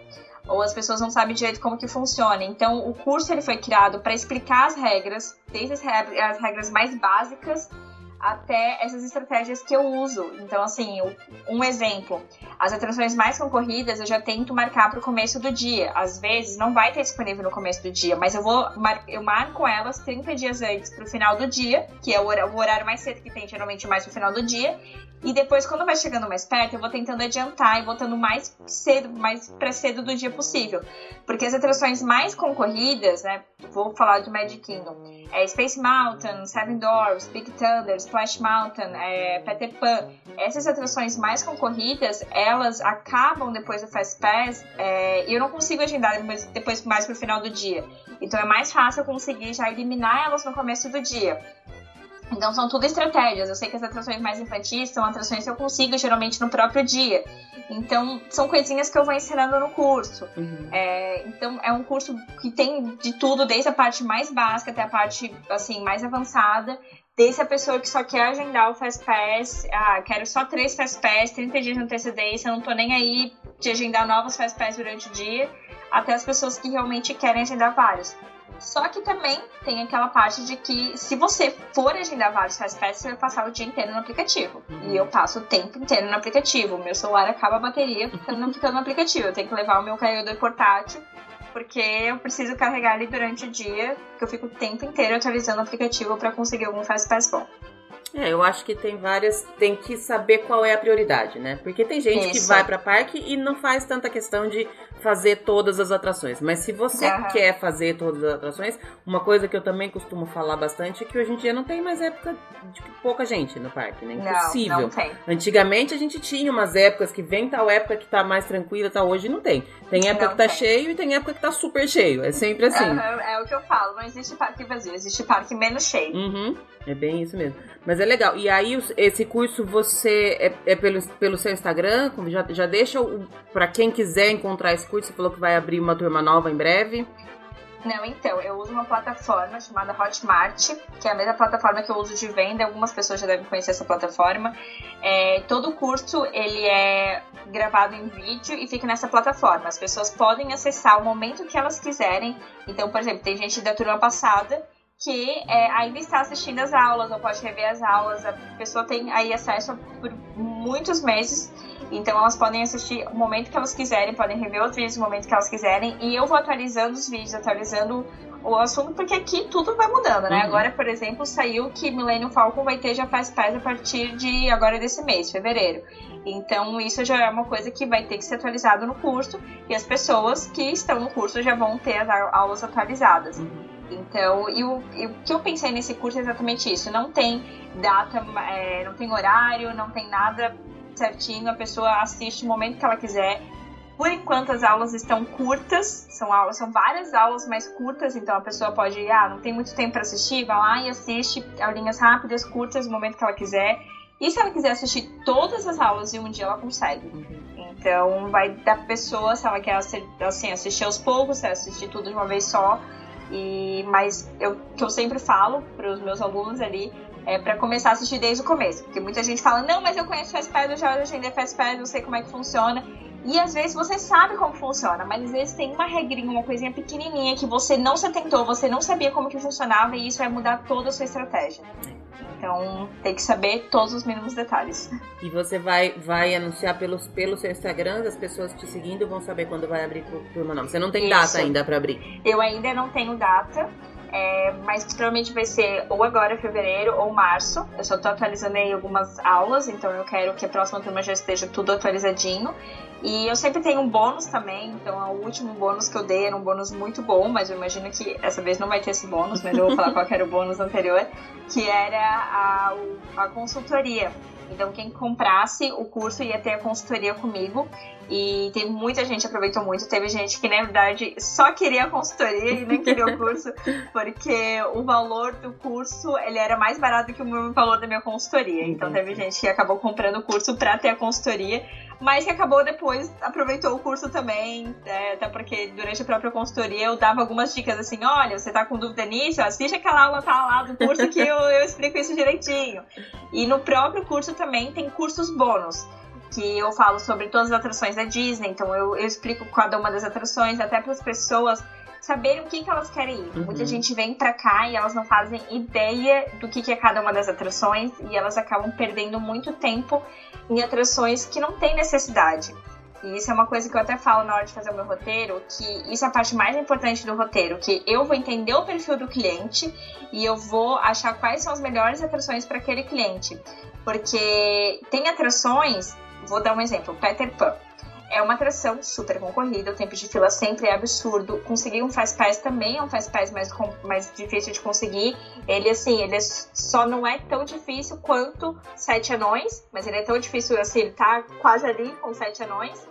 ou as pessoas não sabem direito como que funciona. Então, o curso ele foi criado para explicar as regras, desde as regras mais básicas até essas estratégias que eu uso. Então, assim, um exemplo: as atrações mais concorridas eu já tento marcar para o começo do dia. Às vezes não vai ter disponível no começo do dia, mas eu vou eu marco elas 30 dias antes para o final do dia, que é o horário mais cedo que tem, geralmente mais no final do dia. E depois, quando vai chegando mais perto, eu vou tentando adiantar e botando mais cedo, mais para cedo do dia possível. Porque as atrações mais concorridas, né? Vou falar de Magic Kingdom. É Space Mountain, Seven Dwarfs, Big Thunder, Splash Mountain, é, Peter Pan. Essas atrações mais concorridas, elas acabam depois do Fast Pass é, e eu não consigo agendar depois mais pro final do dia. Então é mais fácil eu conseguir já eliminar elas no começo do dia. Então são tudo estratégias. Eu sei que as atrações mais infantis são atrações que eu consigo geralmente no próprio dia. Então são coisinhas que eu vou ensinando no curso. Uhum. É, então é um curso que tem de tudo, desde a parte mais básica até a parte assim mais avançada. Desde a pessoa que só quer agendar o Fast Pass, ah, quero só três Fast Pass, 30 dias de antecedência, não tô nem aí de agendar novos Fast Pass durante o dia, até as pessoas que realmente querem agendar vários. Só que também tem aquela parte de que se você for agendar vários fastpass, você vai passar o dia inteiro no aplicativo. Uhum. E eu passo o tempo inteiro no aplicativo. Meu celular acaba a bateria ficando, [laughs] ficando no aplicativo. Eu tenho que levar o meu carregador portátil porque eu preciso carregar ali durante o dia, que eu fico o tempo inteiro atualizando o aplicativo para conseguir algum fastpass bom. É, eu acho que tem várias. Tem que saber qual é a prioridade, né? Porque tem gente Isso. que vai para parque e não faz tanta questão de fazer todas as atrações. Mas se você uhum. quer fazer todas as atrações, uma coisa que eu também costumo falar bastante é que hoje em dia não tem mais época de pouca gente no parque, né? Impossível. Não, não tem. Antigamente a gente tinha umas épocas que vem tal época que tá mais tranquila, tá hoje não tem. Tem época não que tá tem. cheio e tem época que tá super cheio. É sempre assim. Uhum, é o que eu falo, não existe parque vazio, existe parque menos cheio. Uhum. É bem isso mesmo. Mas é legal. E aí, esse curso você é, é pelo, pelo seu Instagram? Já, já deixa para quem quiser encontrar esse curso. Você falou que vai abrir uma turma nova em breve. Não, então, eu uso uma plataforma chamada Hotmart, que é a mesma plataforma que eu uso de venda. Algumas pessoas já devem conhecer essa plataforma. É, todo o curso ele é gravado em vídeo e fica nessa plataforma. As pessoas podem acessar o momento que elas quiserem. Então, por exemplo, tem gente da turma passada que é, ainda está assistindo as aulas ou pode rever as aulas. A pessoa tem aí acesso por muitos meses. Então elas podem assistir o momento que elas quiserem, podem rever os vídeos no momento que elas quiserem. E eu vou atualizando os vídeos, atualizando o assunto, porque aqui tudo vai mudando, né? Uhum. Agora, por exemplo, saiu que Millennium Falcon vai ter já faz paz a partir de agora desse mês, fevereiro. Então, isso já é uma coisa que vai ter que ser atualizado no curso e as pessoas que estão no curso já vão ter as aulas atualizadas. Uhum. Então, e o, e o que eu pensei nesse curso é exatamente isso. Não tem data, é, não tem horário, não tem nada certinho. A pessoa assiste o momento que ela quiser. Por enquanto as aulas estão curtas, são aulas, são várias aulas mais curtas, então a pessoa pode, ah, não tem muito tempo para assistir, vai lá e assiste aulinhas rápidas, curtas, no momento que ela quiser. E se ela quiser assistir todas as aulas em um dia, ela consegue. Então vai da pessoa, se ela quer assim, assistir aos poucos, se ela assistir tudo de uma vez só, e, mas eu que eu sempre falo para os meus alunos ali é para começar a assistir desde o começo. Porque muita gente fala, não, mas eu conheço Fastpad, eu já agendei Fastpad, eu sei como é que funciona. E às vezes você sabe como funciona, mas às vezes tem uma regrinha, uma coisinha pequenininha que você não se atentou, você não sabia como que funcionava e isso vai mudar toda a sua estratégia. Então tem que saber todos os mínimos detalhes. E você vai, vai anunciar pelos, pelo seu Instagram, as pessoas te seguindo vão saber quando vai abrir turma nova. Você não tem Isso. data ainda para abrir? Eu ainda não tenho data. É, mas provavelmente vai ser ou agora, fevereiro, ou março. Eu só tô atualizando aí algumas aulas, então eu quero que a próxima turma já esteja tudo atualizadinho. E eu sempre tenho um bônus também, então o último bônus que eu dei era um bônus muito bom, mas eu imagino que essa vez não vai ter esse bônus, mas eu vou falar qual era o bônus anterior, que era a, a consultoria. Então, quem comprasse o curso ia ter a consultoria comigo. E teve muita gente aproveitou muito. Teve gente que, na verdade, só queria a consultoria e nem queria o curso, [laughs] porque o valor do curso ele era mais barato que o valor da minha consultoria. Então, teve gente que acabou comprando o curso para ter a consultoria, mas que acabou depois, aproveitou o curso também, é, até porque durante a própria consultoria eu dava algumas dicas assim: olha, você tá com dúvida nisso? Assiste aquela aula tá lá do curso que eu, eu explico isso direitinho. E no próprio curso também tem cursos bônus que eu falo sobre todas as atrações da Disney, então eu, eu explico cada uma das atrações, até para as pessoas saberem o que, que elas querem ir. Uhum. Muita gente vem pra cá e elas não fazem ideia do que, que é cada uma das atrações e elas acabam perdendo muito tempo em atrações que não tem necessidade. E isso é uma coisa que eu até falo na hora de fazer o meu roteiro, que isso é a parte mais importante do roteiro, que eu vou entender o perfil do cliente e eu vou achar quais são as melhores atrações para aquele cliente. Porque tem atrações Vou dar um exemplo: Peter Pan. É uma atração super concorrida, o tempo de fila sempre é absurdo. Conseguir um Fast Pass também é um Fast Pass mais, mais difícil de conseguir. Ele, assim, ele só não é tão difícil quanto Sete Anões, mas ele é tão difícil, assim, ele tá quase ali com Sete Anões.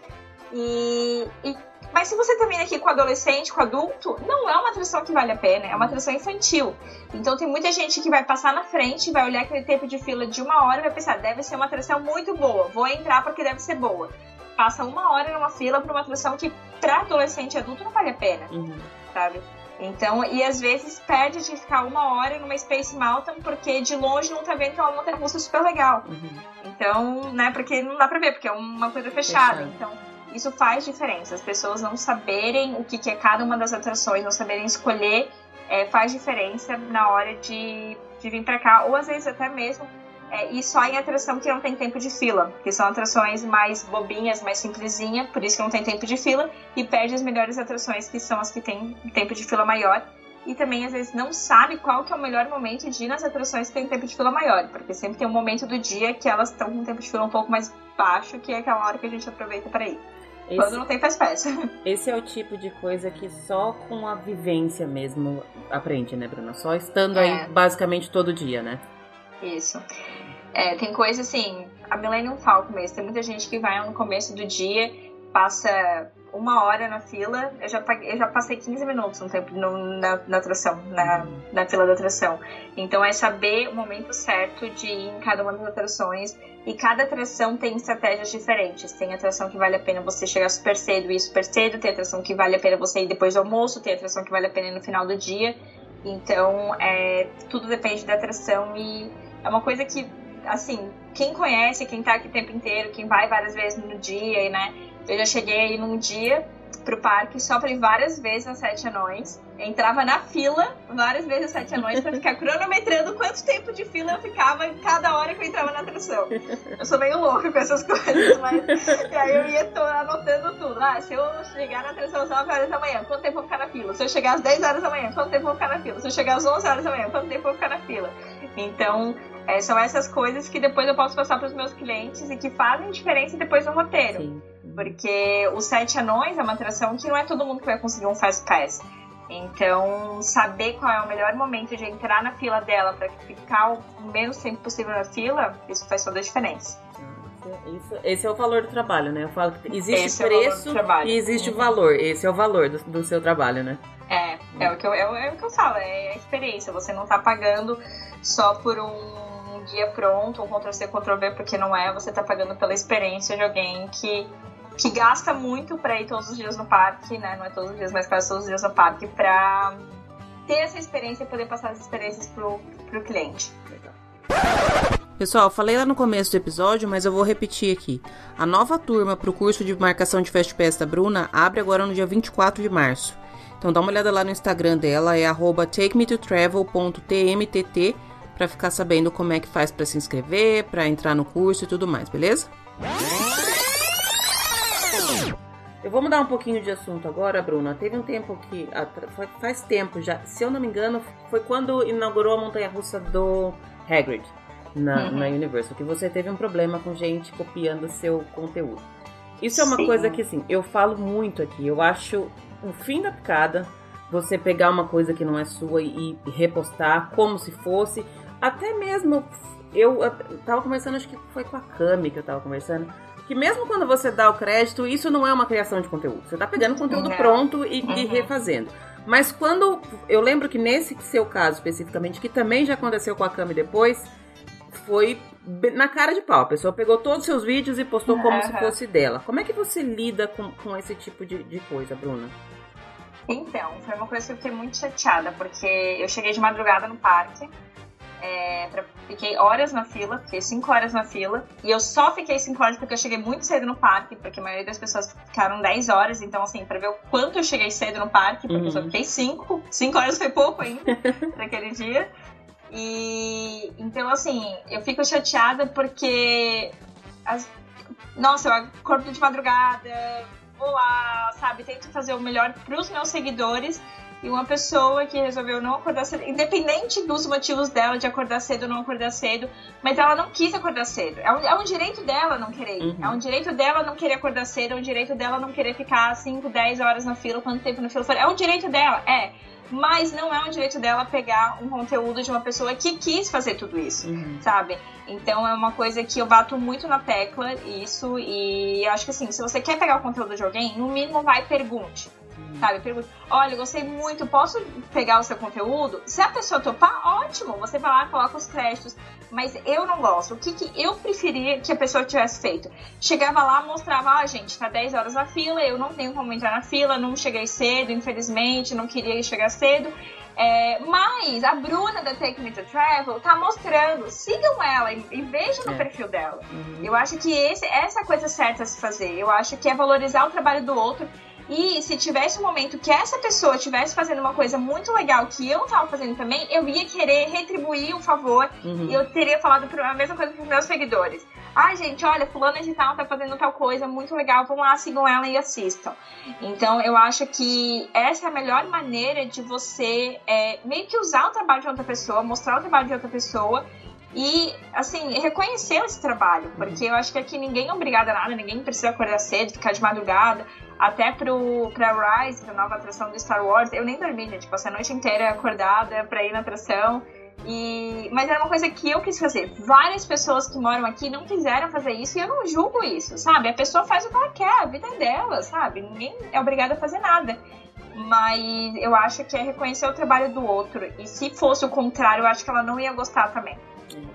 E, e mas se você também aqui com adolescente, com adulto, não é uma atração que vale a pena, é uma atração infantil. Então tem muita gente que vai passar na frente, vai olhar aquele tempo de fila de uma hora e vai pensar, deve ser uma atração muito boa, vou entrar porque deve ser boa. Passa uma hora numa fila para uma atração que para adolescente e adulto não vale a pena, uhum. sabe? Então, e às vezes perde de ficar uma hora numa Space Mountain porque de longe não tá vendo que é uma montanha russa super legal. Uhum. Então, né, porque não dá pra ver, porque é uma coisa fechada. Fechado. Então, isso faz diferença. As pessoas não saberem o que, é cada uma das atrações, não saberem escolher, é, faz diferença na hora de, de vir para cá, ou às vezes até mesmo é, e só em atração que não tem tempo de fila, que são atrações mais bobinhas, mais simplesinha, por isso que não tem tempo de fila, e perde as melhores atrações, que são as que têm tempo de fila maior. E também, às vezes, não sabe qual que é o melhor momento de ir nas atrações que tem tempo de fila maior, porque sempre tem um momento do dia que elas estão com tempo de fila um pouco mais baixo, que é aquela hora que a gente aproveita para ir. Esse, Quando não tem, faz peça. [laughs] Esse é o tipo de coisa que só com a vivência mesmo aprende, né, Bruna? Só estando é. aí basicamente todo dia, né? Isso. É, tem coisa assim, a Millennium Falcon mesmo, tem muita gente que vai no começo do dia, passa uma hora na fila, eu já, eu já passei 15 minutos no tempo no, na, na atração, na, na fila da atração. Então é saber o momento certo de ir em cada uma das atrações. E cada atração tem estratégias diferentes. Tem atração que vale a pena você chegar super cedo e ir super cedo, tem atração que vale a pena você ir depois do almoço, tem atração que vale a pena ir no final do dia. Então, é, tudo depende da atração e é uma coisa que, assim, quem conhece, quem tá aqui o tempo inteiro, quem vai várias vezes no dia, né? Eu já cheguei aí num dia pro parque só pra ir várias vezes nas Sete Anões. Entrava na fila várias vezes nas Sete Anões pra ficar [laughs] cronometrando quanto tempo de fila eu ficava cada hora que eu entrava na atração. Eu sou meio louca com essas [laughs] coisas, mas. E aí eu ia tô anotando tudo. Ah, se eu chegar na atração às 9 horas da manhã, quanto tempo eu vou ficar na fila? Se eu chegar às 10 horas da manhã, quanto tempo eu vou ficar na fila? Se eu chegar às 11 horas da manhã, quanto tempo eu vou ficar na fila? Então, é, são essas coisas que depois eu posso passar para os meus clientes e que fazem diferença depois no roteiro. Sim. Porque o Sete Anões é uma atração que não é todo mundo que vai conseguir um Fast Pass. Então, saber qual é o melhor momento de entrar na fila dela para ficar o menos tempo possível na fila, isso faz toda a diferença. Isso, esse é o valor do trabalho, né? Eu falo que existe esse preço é e existe o valor. Esse é o valor do, do seu trabalho, né? É, é o, que eu, é, é o que eu falo, é a experiência. Você não tá pagando só por um guia pronto, um Ctrl-C, Ctrl-V, porque não é, você tá pagando pela experiência de alguém que, que gasta muito pra ir todos os dias no parque, né? Não é todos os dias, mas quase todos os dias no parque, pra ter essa experiência e poder passar as experiências pro, pro cliente. Pessoal, falei lá no começo do episódio, mas eu vou repetir aqui. A nova turma para o curso de marcação de Fast Pass da Bruna abre agora no dia 24 de março. Então dá uma olhada lá no Instagram dela, é takemetotravel.tmtt para ficar sabendo como é que faz para se inscrever, para entrar no curso e tudo mais, beleza? Eu vou mudar um pouquinho de assunto agora, Bruna. Teve um tempo que. Faz tempo já. Se eu não me engano, foi quando inaugurou a montanha russa do Hagrid na, uhum. na Universal. Que você teve um problema com gente copiando seu conteúdo. Isso é uma Sim. coisa que, assim, eu falo muito aqui. Eu acho o fim da picada você pegar uma coisa que não é sua e, e repostar como se fosse até mesmo eu, eu tava conversando, acho que foi com a Cami que eu tava conversando, que mesmo quando você dá o crédito, isso não é uma criação de conteúdo. Você tá pegando conteúdo Não. pronto e, Uhum. e refazendo. Mas quando. Eu lembro que nesse seu caso especificamente, que também já aconteceu com a Cami depois, foi na cara de pau. A pessoa pegou todos os seus vídeos e postou como se Aham. fosse dela. Como é que você lida com, com esse tipo de, de coisa, Bruna? Então, foi uma coisa que eu fiquei muito chateada, porque eu cheguei de madrugada no parque, fiquei horas na fila, fiquei 5 horas na fila, e eu só fiquei 5 horas porque eu cheguei muito cedo no parque, porque a maioria das pessoas ficaram 10 horas, então assim, pra ver o quanto eu cheguei cedo no parque, porque eu só Uhum. fiquei 5, 5 horas foi pouco ainda [laughs] pra aquele dia. E então assim, eu fico chateada porque as- nossa, eu acordo de madrugada, vou lá, sabe, tento fazer o melhor pros meus seguidores. E uma pessoa que resolveu não acordar cedo, independente dos motivos dela de acordar cedo ou não acordar cedo, mas ela não quis acordar cedo. É um, é um direito dela não querer. Uhum. É um direito dela não querer acordar cedo, é um direito dela não querer ficar 5, 10 horas na fila, quanto tempo na fila for. É um direito dela, é. Mas não é um direito dela pegar um conteúdo de uma pessoa que quis fazer tudo isso Uhum. sabe? Então é uma coisa que eu bato muito na tecla, isso, e eu acho que assim, se você quer pegar o conteúdo de alguém, no mínimo vai pergunte. Sabe, pergunte, olha, gostei muito, posso pegar o seu conteúdo? Se a pessoa topar, ótimo, você vai lá, coloca os créditos. Mas eu não gosto. O que, que eu preferia que a pessoa tivesse feito? Chegava lá, mostrava, ah, gente, tá 10 horas na fila, eu não tenho como entrar na fila, não cheguei cedo, infelizmente, não queria chegar cedo. É, mas a Bruna da Take Me to Travel tá mostrando, sigam ela e, e vejam no É. perfil dela. Uhum. Eu acho que esse, essa é a coisa certa a se fazer. Eu acho que é valorizar o trabalho do outro. E se tivesse um momento que essa pessoa estivesse fazendo uma coisa muito legal que eu tava fazendo também, eu ia querer retribuir o favor Uhum. e eu teria falado a mesma coisa pros meus seguidores. Ah, gente, olha, fulana de tal tá fazendo tal coisa muito legal, vão lá, sigam ela e assistam. Então, eu acho que essa é a melhor maneira de você é, meio que usar o trabalho de outra pessoa, mostrar o trabalho de outra pessoa e, assim, reconhecer esse trabalho. Porque eu acho que aqui ninguém é obrigado a nada, ninguém precisa acordar cedo, ficar de madrugada. Até pro, pra Rise, pra nova atração do Star Wars, eu nem dormi, gente. Passei a noite inteira acordada pra ir na atração. E, mas era uma coisa que eu quis fazer. Várias pessoas que moram aqui não quiseram fazer isso e eu não julgo isso, sabe? A pessoa faz o que ela quer, a vida é dela, sabe? Ninguém é obrigado a fazer nada. Mas eu acho que é reconhecer o trabalho do outro. E se fosse o contrário, eu acho que ela não ia gostar também,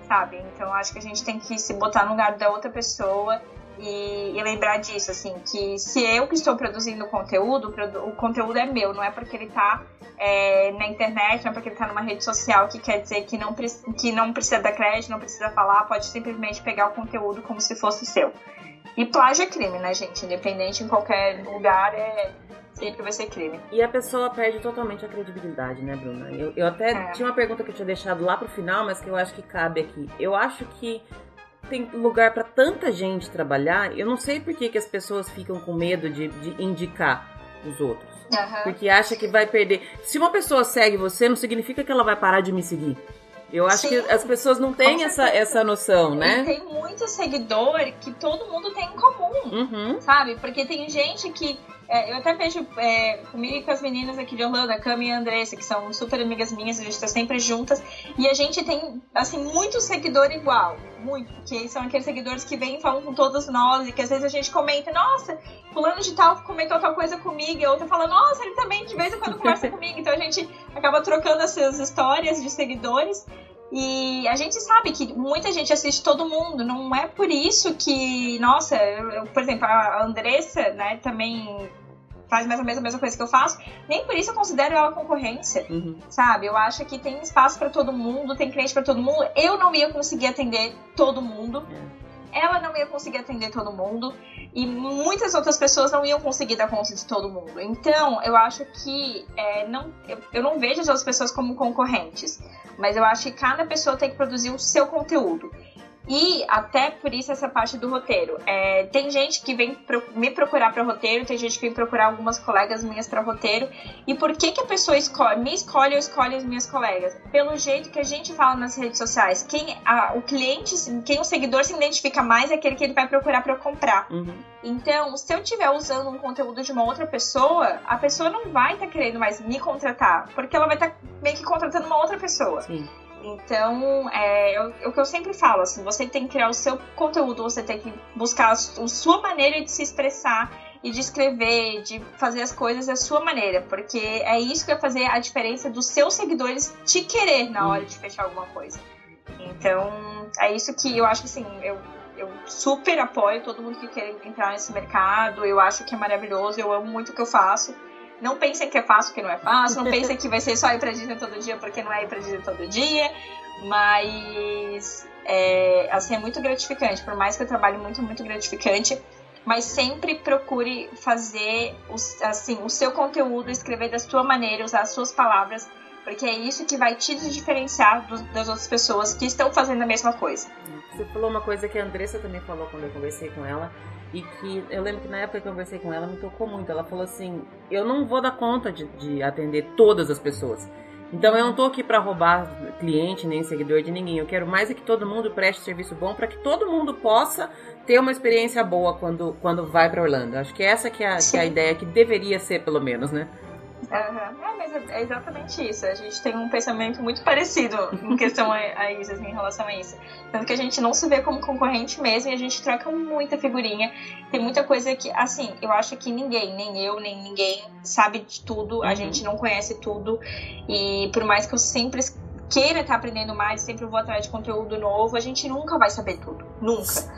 sabe? Então acho que a gente tem que se botar no lugar da outra pessoa e, e lembrar disso, assim, que se eu que estou produzindo o conteúdo, o conteúdo é meu, não é porque ele tá é, na internet, não é porque ele tá numa rede social que quer dizer que não, que não precisa dar crédito, não precisa falar, pode simplesmente pegar o conteúdo como se fosse seu. E plágio é crime, né, gente? Independente em qualquer lugar, é sempre vai ser crime. E a pessoa perde totalmente a credibilidade, né, Bruna? Eu, eu até É. tinha uma pergunta que eu tinha deixado lá pro final, mas que eu acho que cabe aqui. Eu acho que tem lugar pra tanta gente trabalhar. Eu não sei por que, que as pessoas ficam com medo de, de indicar os outros. Porque acha que vai perder. Se uma pessoa segue você, não significa que ela vai parar de me seguir. Eu acho Sim. que as pessoas não têm essa, essa noção, E né? tem muito seguidor que todo mundo tem em comum. Uhum. sabe? Porque tem gente que. É, eu até vejo é, comigo e com as meninas aqui de Orlando, a Cami e a Andressa, que são super amigas minhas, a gente tá sempre juntas. E a gente tem, assim, muito seguidor igual. Muito. Que são aqueles seguidores que vêm e falam com todos nós. E que às vezes a gente comenta, nossa, fulano de tal comentou tal coisa comigo. E a outra fala, nossa, ele também de vez em quando conversa [laughs] comigo. Então a gente acaba trocando essas histórias de seguidores. E a gente sabe que muita gente assiste todo mundo, não é por isso que, nossa, eu- por exemplo, a Andressa, né, também faz mais ou menos a mesma coisa que eu faço, nem por isso eu considero ela concorrência, Uhum. sabe? Eu acho que tem espaço pra todo mundo, tem cliente pra todo mundo. Eu não ia conseguir atender todo mundo. Ela não ia conseguir atender todo mundo e muitas outras pessoas não iam conseguir dar conta de todo mundo. Então, eu acho que é, não, eu, eu não vejo as outras pessoas como concorrentes, mas eu acho que cada pessoa tem que produzir o seu conteúdo. E até por isso essa parte do roteiro. É, tem gente que vem pro- me procurar para roteiro, tem gente que vem procurar algumas colegas minhas para roteiro. E por que, que a pessoa escolhe, me escolhe ou escolhe as minhas colegas? Pelo jeito que a gente fala nas redes sociais. Quem a- o cliente, quem o seguidor se identifica mais é aquele que ele vai procurar para comprar. Uhum. Então, se eu estiver usando um conteúdo de uma outra pessoa, a pessoa não vai estar querendo mais me contratar, porque ela vai estar meio que contratando uma outra pessoa. Sim. Então, é, é, o que eu sempre falo, assim, você tem que criar o seu conteúdo, você tem que buscar a sua maneira de se expressar e de escrever, de fazer as coisas da sua maneira, porque é isso que vai fazer a diferença dos seus seguidores te querer na hora de fechar alguma coisa. Então, é isso que eu acho que, assim, eu, eu super apoio todo mundo que quer entrar nesse mercado, eu acho que é maravilhoso, eu amo muito o que eu faço. Não pensem que é fácil, que não é fácil. Não pensem que vai ser só ir pra Disney todo dia, porque não é ir pra Disney todo dia. Mas, é, assim, é muito gratificante. Por mais que eu trabalhe muito, muito gratificante. Mas sempre procure fazer, os, assim, o seu conteúdo, escrever da sua maneira, usar as suas palavras. Porque é isso que vai te diferenciar do, das outras pessoas que estão fazendo a mesma coisa. Você falou uma coisa que a Andressa também falou quando eu conversei com ela, e que eu lembro que na época que eu conversei com ela me tocou muito. Ela falou assim: eu não vou dar conta de, de atender todas as pessoas. Então eu não tô aqui para roubar cliente nem seguidor de ninguém. Eu quero mais é que todo mundo preste serviço bom para que todo mundo possa ter uma experiência boa quando, quando vai para Orlando. Acho que essa que é, a, que é a ideia que deveria ser pelo menos, né? Uhum. É, mas é exatamente isso. A gente tem um pensamento muito parecido em questão a, a isso, assim, em relação a isso. Tanto que a gente não se vê como concorrente mesmo e a gente troca muita figurinha. Tem muita coisa que, assim, eu acho que ninguém, nem eu, nem ninguém, sabe de tudo. Uhum. A gente não conhece tudo. E por mais que eu sempre queira estar aprendendo mais, sempre vou atrás de conteúdo novo, a gente nunca vai saber tudo. Nunca.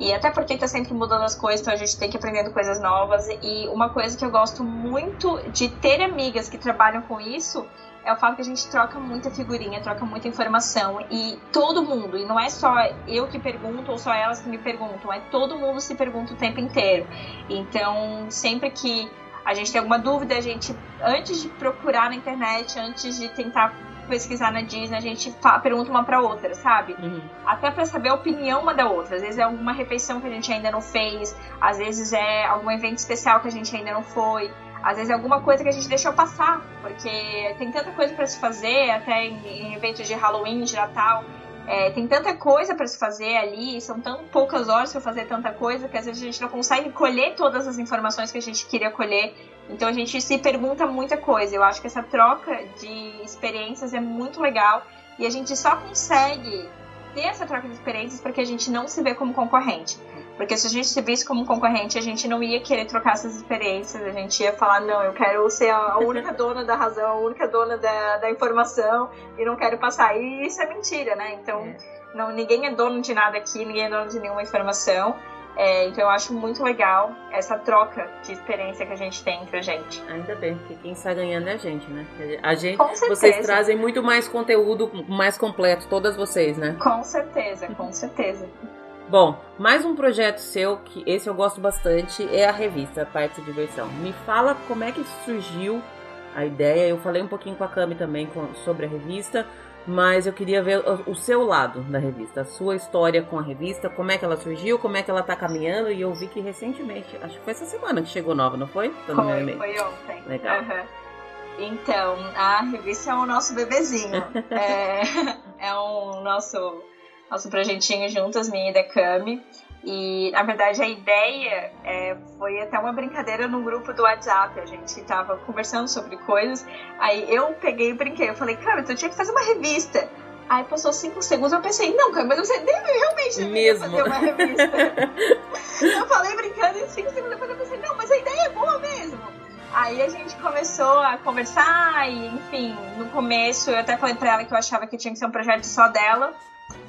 E até porque tá sempre mudando as coisas, então a gente tem que ir aprendendo coisas novas. E uma coisa que eu gosto muito de ter amigas que trabalham com isso é o fato que a gente troca muita figurinha, troca muita informação. E todo mundo, e não é só eu que pergunto ou só elas que me perguntam, é todo mundo se pergunta o tempo inteiro. Então, sempre que a gente tem alguma dúvida, a gente, antes de procurar na internet, antes de tentar pesquisar na Disney, a gente pergunta uma pra outra, sabe? Uhum. Até para saber a opinião uma da outra. Às vezes é alguma refeição que a gente ainda não fez, às vezes é algum evento especial que a gente ainda não foi. Às vezes é alguma coisa que a gente deixou passar, porque tem tanta coisa para se fazer, até em, em eventos de Halloween, de Natal. É, tem tanta coisa para se fazer ali, são tão poucas horas para fazer tanta coisa que às vezes a gente não consegue colher todas as informações que a gente queria colher. Então a gente se pergunta muita coisa. Eu acho que essa troca de experiências é muito legal e a gente só consegue ter essa troca de experiências porque a gente não se vê como concorrente. Porque se a gente se visse como concorrente, a gente não ia querer trocar essas experiências, a gente ia falar, não, eu quero ser a única dona da razão, a única dona da, da informação e não quero passar. E isso é mentira, né? Então, é. não, ninguém é dono de nada aqui, ninguém é dono de nenhuma informação. É, então eu acho muito legal essa troca de experiência que a gente tem entre a gente. Ainda bem, porque quem está ganhando é a gente, né? A gente, vocês trazem muito mais conteúdo mais completo, todas vocês, né? Com certeza, com certeza. Bom, mais um projeto seu, que esse eu gosto bastante, é a revista Parte de Diversão. Me fala como é que surgiu a ideia. Eu falei um pouquinho com a Cami também sobre a revista, mas eu queria ver o, seu lado da revista, a sua história com a revista, como é que ela surgiu, como é que ela tá caminhando, e eu vi que recentemente, acho que foi essa semana que chegou nova, não foi? Foi, foi ontem. Legal. Uhum. Então, a revista é o nosso bebezinho. [laughs] é, é um nosso nosso projetinho juntas, minha e da Cami. E, na verdade, a ideia é, foi até uma brincadeira no grupo do WhatsApp. A gente tava conversando sobre coisas. Aí eu peguei e brinquei. Eu falei, cara, tu tinha que fazer uma revista. Aí passou cinco segundos, eu pensei, não, cara, mas você deve realmente Mesmo. fazer uma revista. [laughs] eu falei brincando e cinco segundos depois eu pensei, não, mas a ideia é boa mesmo. Aí a gente começou a conversar e, enfim, no começo eu até falei pra ela que eu achava que tinha que ser um projeto só dela.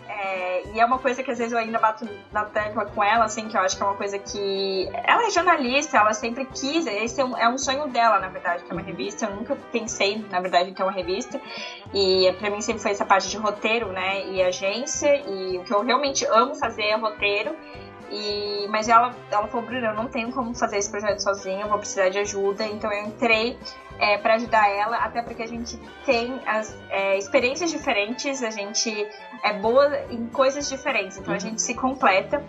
É, e é uma coisa que às vezes eu ainda bato na tecla com ela, assim, que eu acho que é uma coisa que. Ela é jornalista, ela sempre quis, esse é um, é um sonho dela, na verdade, ter uma revista. Eu nunca pensei, na verdade, em ter uma revista. E pra mim sempre foi essa parte de roteiro, né? E agência. E o que eu realmente amo fazer é roteiro. E, mas ela, ela falou, Bruno, eu não tenho como fazer esse projeto sozinha, eu vou precisar de ajuda. Então eu entrei é, para ajudar ela, até porque a gente tem as é, experiências diferentes, a gente é boa em coisas diferentes, então uhum. a gente se completa.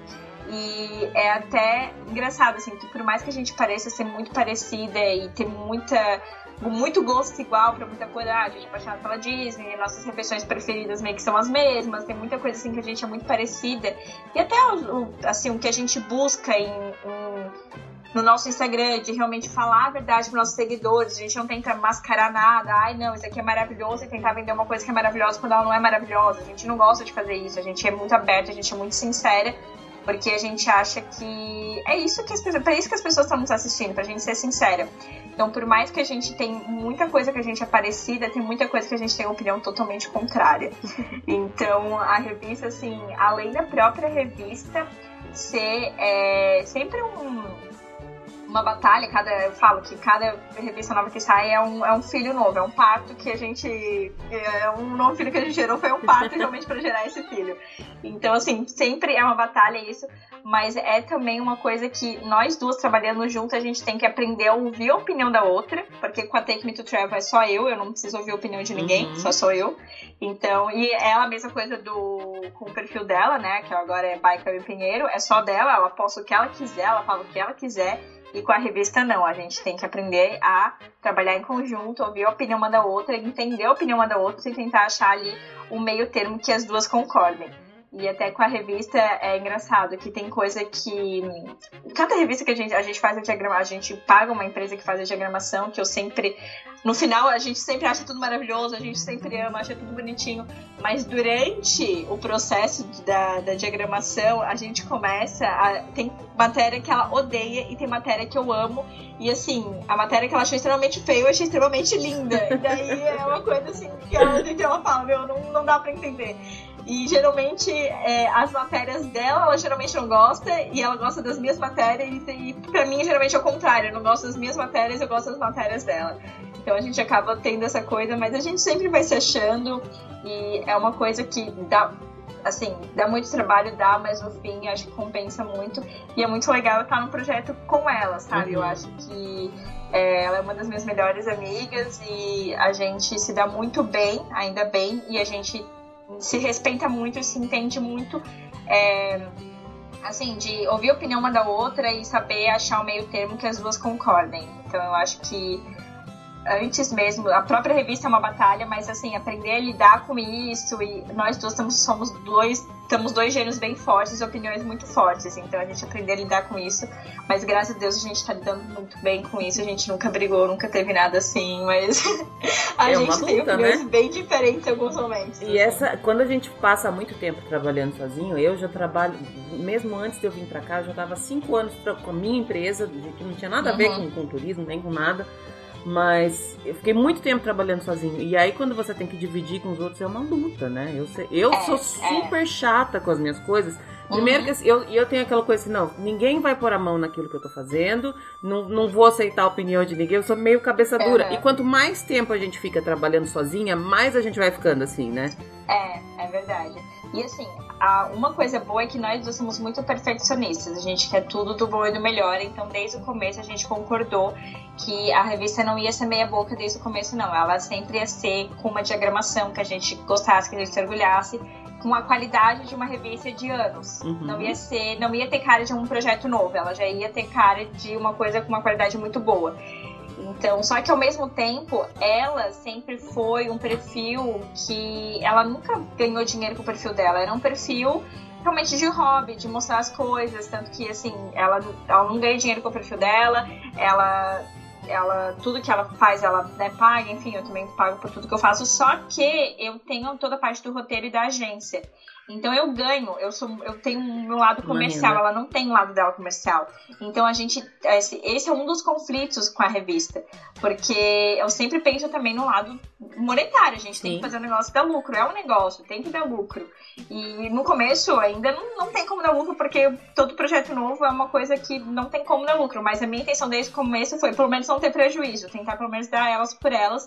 E é até engraçado, assim, que por mais que a gente pareça ser muito parecida e ter muita muito gosto igual para muita coisa. Ah, a gente é apaixonado pela Disney, nossas refeições preferidas meio que são as mesmas, tem muita coisa assim que a gente é muito parecida. E até o, assim, o que a gente busca em, em no nosso Instagram, de realmente falar a verdade para nossos seguidores. A gente não tenta mascarar nada. Ai, não, isso aqui é maravilhoso e tentar vender uma coisa que é maravilhosa quando ela não é maravilhosa. A gente não gosta de fazer isso. A gente é muito aberta, a gente é muito sincera, porque a gente acha que é isso que as pessoas, para isso que as pessoas estão nos assistindo, pra gente ser sincera. Então, por mais que a gente tem muita coisa que a gente é parecida, tem muita coisa que a gente tem uma opinião totalmente contrária. [laughs] Então, a revista, assim, além da própria revista ser é, sempre um, uma batalha, cada, eu falo que cada revista nova que sai é um, é um filho novo, é um parto que a gente. É um novo filho que a gente gerou, foi um parto [laughs] realmente para gerar esse filho. Então, assim, sempre é uma batalha isso, mas é também uma coisa que nós duas trabalhando junto, a gente tem que aprender a ouvir a opinião da outra, porque com a Take Me to Travel é só eu, eu não preciso ouvir a opinião de ninguém, uhum. só sou eu. Então, e é a mesma coisa do com o perfil dela, né, que agora é Baica Pinheiro, é só dela, ela posta o que ela quiser, ela fala o que ela quiser e com a revista, não. A gente tem que aprender a trabalhar em conjunto, ouvir a opinião uma da outra, entender a opinião uma da outra e tentar achar ali um meio termo que as duas concordem. E até com a revista é engraçado que tem coisa que. Cada revista que a gente, a gente faz a diagrama, a gente paga uma empresa que faz a diagramação, que eu sempre. No final, a gente sempre acha tudo maravilhoso, a gente sempre ama, acha tudo bonitinho. Mas durante o processo da, da diagramação, a gente começa a. Tem matéria que ela odeia e tem matéria que eu amo. E assim, a matéria que ela achou extremamente feia, eu achei extremamente linda. E daí é uma coisa assim que ela, que ela fala, meu, não, não dá pra entender. E geralmente é, as matérias dela, ela geralmente não gosta, e ela gosta das minhas matérias, e, e pra mim geralmente é o contrário, eu não gosto das minhas matérias, eu gosto das matérias dela. Então a gente acaba tendo essa coisa, mas a gente sempre vai se achando, e é uma coisa que dá, assim, dá muito trabalho, dá, mas no fim acho que compensa muito. E é muito legal estar no projeto com ela, sabe? Uhum. Eu acho que é, ela é uma das minhas melhores amigas e a gente se dá muito bem, ainda bem, e a gente se respeita muito, se entende muito, é, assim, de ouvir a opinião uma da outra e saber achar o meio termo que as duas concordem. Então eu acho que antes mesmo, a própria revista é uma batalha, mas assim, aprender a lidar com isso e nós duas estamos, somos dois, temos dois gênios bem fortes opiniões muito fortes, então a gente aprender a lidar com isso, mas graças a Deus a gente está lidando muito bem com isso, a gente nunca brigou, nunca teve nada assim, mas [laughs] a é gente luta, tem opiniões né? bem diferentes em alguns momentos. E essa, quando a gente passa muito tempo trabalhando sozinho, eu já trabalho, mesmo antes de eu vir para cá, eu já estava cinco anos com a minha empresa, que não tinha nada a ver uhum. com, com turismo, nem com nada, mas eu fiquei muito tempo trabalhando sozinho. E aí, quando você tem que dividir com os outros, é uma luta, né? Eu, sei, eu é, sou super é. chata com as minhas coisas. Primeiro uhum. que assim, eu, eu tenho aquela coisa assim, não, ninguém vai pôr a mão naquilo que eu tô fazendo, não, não vou aceitar a opinião de ninguém, eu sou meio cabeça dura. Uhum. E quanto mais tempo a gente fica trabalhando sozinha, mais a gente vai ficando assim, né? É, é verdade. E assim, a, uma coisa boa é que nós dois somos muito perfeccionistas. A gente quer tudo do bom e do melhor. Então, desde o começo, a gente concordou que a revista não ia ser meia boca desde o começo, não. Ela sempre ia ser com uma diagramação que a gente gostasse, que a gente se orgulhasse, com a qualidade de uma revista de anos. Uhum. Não ia ser, não ia ter cara de um projeto novo. Ela já ia ter cara de uma coisa com uma qualidade muito boa. Então, só que ao mesmo tempo, ela sempre foi um perfil que ela nunca ganhou dinheiro com o perfil dela. Era um perfil realmente de hobby, de mostrar as coisas, tanto que assim, ela, ela não ganha dinheiro com o perfil dela, ela ela tudo que ela faz ela né, paga, enfim, eu também pago por tudo que eu faço, só que eu tenho toda a parte do roteiro e da agência. Então eu ganho, eu sou, eu tenho o meu lado comercial, ela não tem o lado dela comercial. Então a gente, esse, esse, é um dos conflitos com a revista, porque eu sempre penso também no lado monetário, a gente Sim. tem que fazer o um negócio dar lucro, é um negócio, tem que dar lucro. E no começo ainda não, não tem como dar lucro, porque todo projeto novo é uma coisa que não tem como dar lucro, mas a minha intenção desde o começo foi pelo menos não ter prejuízo, tentar pelo menos dar elas por elas.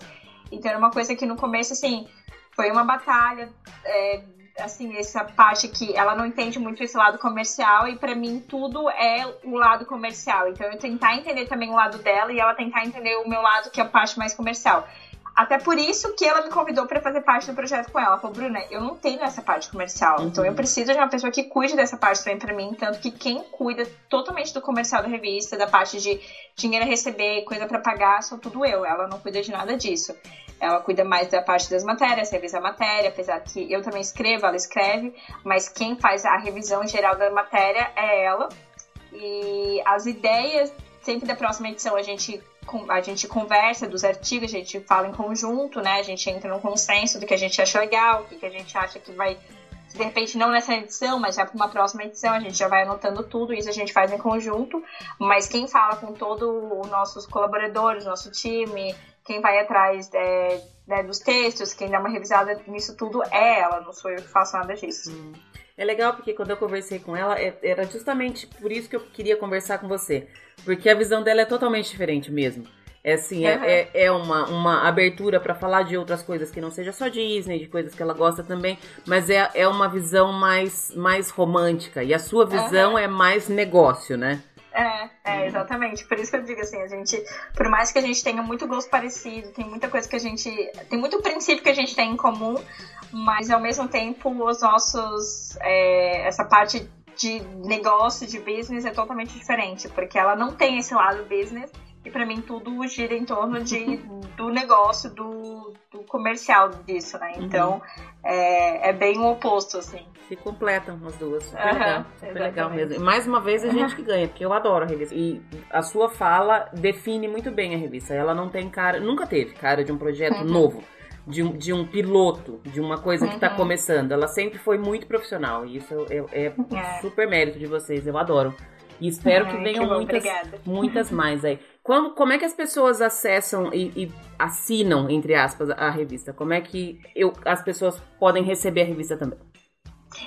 Então era uma coisa que no começo, assim, foi uma batalha. É, assim, essa parte que ela não entende muito esse lado comercial e para mim tudo é o lado comercial. Então eu tentar entender também o lado dela e ela tentar entender o meu lado que é a parte mais comercial. Até por isso que ela me convidou para fazer parte do projeto com ela. Ela falou, Bruna, eu não tenho essa parte comercial. Uhum. Então eu preciso de uma pessoa que cuide dessa parte também para mim. Tanto que quem cuida totalmente do comercial da revista, da parte de dinheiro a receber, coisa para pagar, sou tudo eu. Ela não cuida de nada disso. Ela cuida mais da parte das matérias, revisa a matéria, apesar que eu também escrevo, ela escreve, mas quem faz a revisão geral da matéria é ela. E as ideias sempre da próxima edição a gente, a gente conversa dos artigos, a gente fala em conjunto, né? A gente entra num consenso do que a gente acha legal, o que, a gente acha que vai de repente não nessa edição, mas já para uma próxima edição, a gente já vai anotando tudo, isso a gente faz em conjunto, mas quem fala com todos os nossos colaboradores, nosso time, quem vai atrás é, né, dos textos, quem dá uma revisada nisso tudo é ela, não sou eu que faço nada disso. Hum. É legal porque quando eu conversei com ela, é, era justamente por isso que eu queria conversar com você. Porque a visão dela é totalmente diferente mesmo. É assim, uhum. é, é, uma, uma abertura para falar de outras coisas que não seja só Disney, de coisas que ela gosta também, mas é, é uma visão mais, mais romântica. E a sua visão uhum. é mais negócio, né? É, é, exatamente. Por isso que eu digo assim, a gente, por mais que a gente tenha muito gosto parecido, tem muita coisa que a gente. Tem muito princípio que a gente tem em comum, mas ao mesmo tempo os nossos. É, essa parte de negócio, de business é totalmente diferente, porque ela não tem esse lado business e para mim tudo gira em torno de, do negócio, do, do comercial disso, né? Então uhum. é, é bem o oposto, assim. Se completam as duas. Super uhum, legal. Super legal mesmo. E mais uma vez a gente que ganha, porque eu adoro a revista. E a sua fala define muito bem a revista. Ela não tem cara, nunca teve cara de um projeto uhum. novo. De um, de um piloto, de uma coisa que está uhum. começando. Ela sempre foi muito profissional. E isso é, é, é super mérito de vocês. Eu adoro. E espero que venham que muitas, muitas mais aí. Como, como é que as pessoas acessam e, e, assinam, entre aspas, a revista? Como é que eu, as pessoas podem receber a revista também?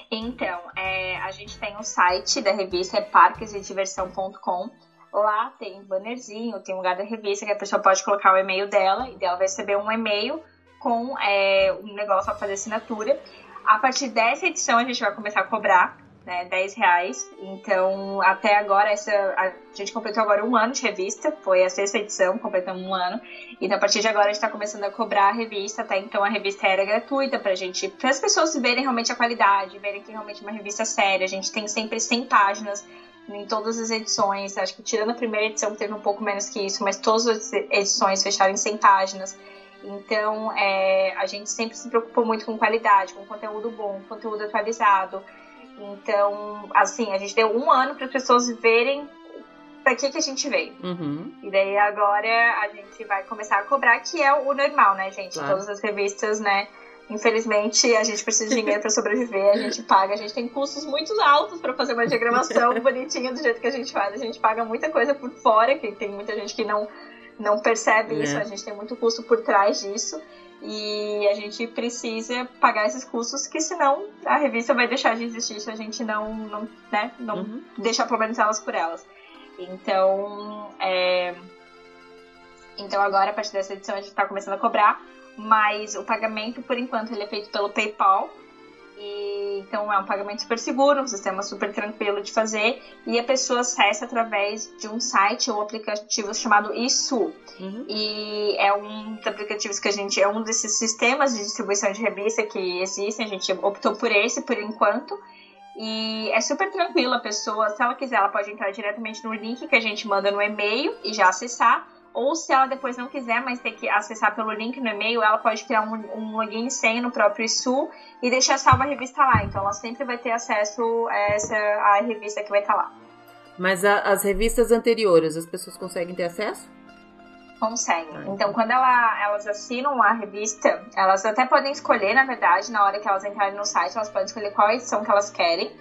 Então, é, a gente tem o um site da revista, é parquesdediversão.com. Lá tem um bannerzinho, tem um lugar da revista que a pessoa pode colocar o e-mail dela e ela vai receber um e-mail com é, um negócio para fazer assinatura. A partir dessa edição a gente vai começar a cobrar né, 10 reais. Então, até agora, essa, a gente completou agora um ano de revista, foi a sexta edição, completamos um ano. E a partir de agora a gente está começando a cobrar a revista, até então a revista era gratuita pra gente, para as pessoas verem realmente a qualidade, verem que realmente é uma revista séria. A gente tem sempre 100 páginas em todas as edições. Acho que tirando a primeira edição teve um pouco menos que isso, mas todas as edições fecharam em 100 páginas. Então, é, a gente sempre se preocupou muito com qualidade, com conteúdo bom, conteúdo atualizado. Então, assim, a gente deu um ano para as pessoas verem para que, que a gente veio. Uhum. E daí agora a gente vai começar a cobrar, que é o normal, né, gente? Claro. Todas as revistas, né? Infelizmente, a gente precisa de dinheiro para sobreviver, a gente paga, a gente tem custos muito altos para fazer uma diagramação [laughs] bonitinha do jeito que a gente faz. A gente paga muita coisa por fora, que tem muita gente que não, não percebe é. isso, a gente tem muito custo por trás disso. E a gente precisa pagar esses custos, que senão a revista vai deixar de existir se a gente não, não, né, não uhum. deixar pelo menos elas por elas. Então, é... então agora, a partir dessa edição, a gente está começando a cobrar, mas o pagamento, por enquanto, ele é feito pelo PayPal. E, então é um pagamento super seguro, um sistema super tranquilo de fazer e a pessoa acessa através de um site ou aplicativo chamado ISU. Uhum. E é um dos aplicativos que a gente é um desses sistemas de distribuição de revista que existem, a gente optou por esse por enquanto. E é super tranquilo a pessoa, se ela quiser, ela pode entrar diretamente no link que a gente manda no e-mail e já acessar ou se ela depois não quiser, mas ter que acessar pelo link no e-mail, ela pode criar um, um login senha no próprio ISU e deixar salva a revista lá. Então ela sempre vai ter acesso a essa a revista que vai estar lá. Mas a, as revistas anteriores, as pessoas conseguem ter acesso? Conseguem. Ah, então. então, quando ela, elas assinam a revista, elas até podem escolher, na verdade, na hora que elas entrarem no site, elas podem escolher qual edição que elas querem.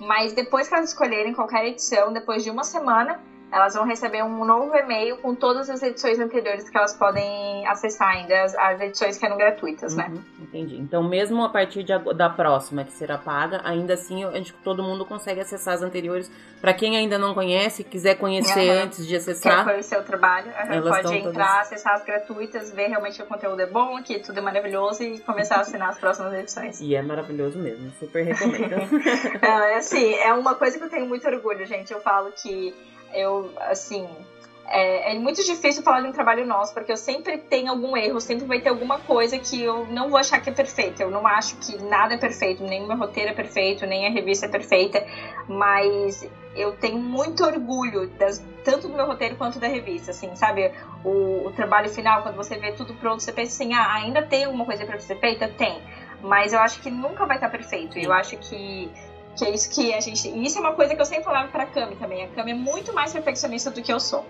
Mas depois que elas escolherem qualquer edição, depois de uma semana, elas vão receber um novo e-mail com todas as edições anteriores que elas podem acessar ainda, as, as edições que eram gratuitas, né? Uhum, entendi. Então, mesmo a partir de, da próxima, que será paga, ainda assim, a gente, todo mundo consegue acessar as anteriores. Para quem ainda não conhece, quiser conhecer uhum. antes de acessar. Quer conhecer o trabalho, pode entrar, todas... acessar as gratuitas, ver realmente que o conteúdo é bom, que tudo é maravilhoso e começar a assinar as próximas edições. E é maravilhoso mesmo, super recomendo. [laughs] é, assim, é uma coisa que eu tenho muito orgulho, gente. Eu falo que eu, assim, é, é, muito difícil falar de um trabalho nosso, porque eu sempre tenho algum erro, sempre vai ter alguma coisa que eu não vou achar que é perfeita. Eu não acho que nada é perfeito, nem o meu roteiro é perfeito, nem a revista é perfeita, mas eu tenho muito orgulho das, tanto do meu roteiro quanto da revista, assim, sabe? O, o trabalho final, quando você vê tudo pronto, você pensa assim, ah, ainda tem alguma coisa para ser feita? Tem. Mas eu acho que nunca vai estar perfeito. Eu acho que Que é isso que a gente. E isso é uma coisa que eu sempre falava pra Cami também. A Cami é muito mais perfeccionista do que eu sou.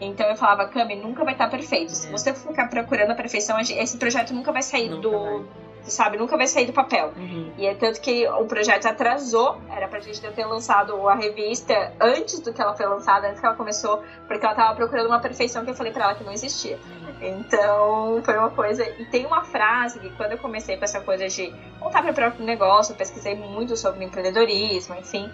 Então eu falava, Cami, nunca vai estar perfeito. Se você ficar procurando a perfeição, esse projeto nunca vai sair nunca do. Vai sabe? Nunca vai sair do papel. Uhum. E é tanto que o projeto atrasou, era pra gente ter lançado a revista antes do que ela foi lançada, antes que ela começou, porque ela tava procurando uma perfeição que eu falei pra ela que não existia. Então, foi uma coisa. E tem uma frase que quando eu comecei com essa coisa de montar meu próprio negócio, eu pesquisei muito sobre empreendedorismo, enfim.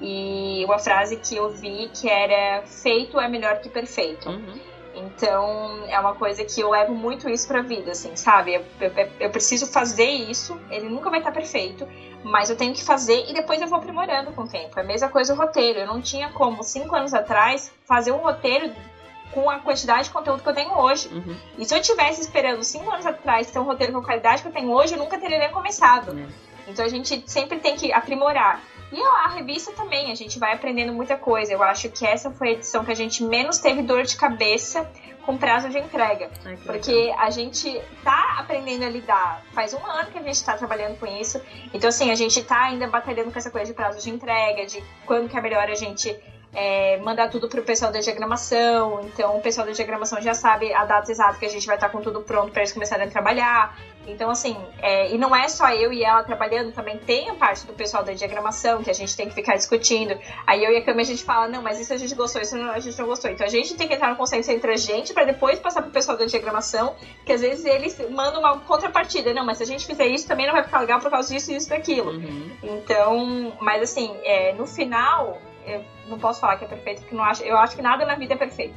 E uma frase que eu vi que era feito é melhor que perfeito. Uhum. Então, é uma coisa que eu levo muito isso pra vida, assim, sabe? Eu, eu, eu preciso fazer isso, ele nunca vai estar perfeito, mas eu tenho que fazer e depois eu vou aprimorando com o tempo. É a mesma coisa o roteiro. Eu não tinha como, cinco anos atrás, fazer um roteiro com a quantidade de conteúdo que eu tenho hoje. Uhum. E se eu tivesse esperando cinco anos atrás ter um roteiro com a qualidade que eu tenho hoje, eu nunca teria nem começado. Uhum. Então a gente sempre tem que aprimorar. E a revista também, a gente vai aprendendo muita coisa. Eu acho que essa foi a edição que a gente menos teve dor de cabeça com prazo de entrega. Ai, porque legal. a gente tá aprendendo a lidar. Faz um ano que a gente tá trabalhando com isso. Então, assim, a gente tá ainda batalhando com essa coisa de prazo de entrega, de quando que é melhor a gente é, mandar tudo pro pessoal da diagramação. Então, o pessoal da diagramação já sabe a data exata que a gente vai estar tá com tudo pronto para eles começarem a trabalhar. Então, assim, é, e não é só eu e ela trabalhando, também tem a parte do pessoal da diagramação que a gente tem que ficar discutindo. Aí eu e a Cami a gente fala, não, mas isso a gente gostou, isso a gente não gostou. Então a gente tem que entrar no consenso entre a gente para depois passar pro pessoal da diagramação, que às vezes eles mandam uma contrapartida. Não, mas se a gente fizer isso também não vai ficar legal por causa disso, isso e daquilo. Uhum. Então, mas assim, é, no final, eu não posso falar que é perfeito, porque não acho, eu acho que nada na vida é perfeito.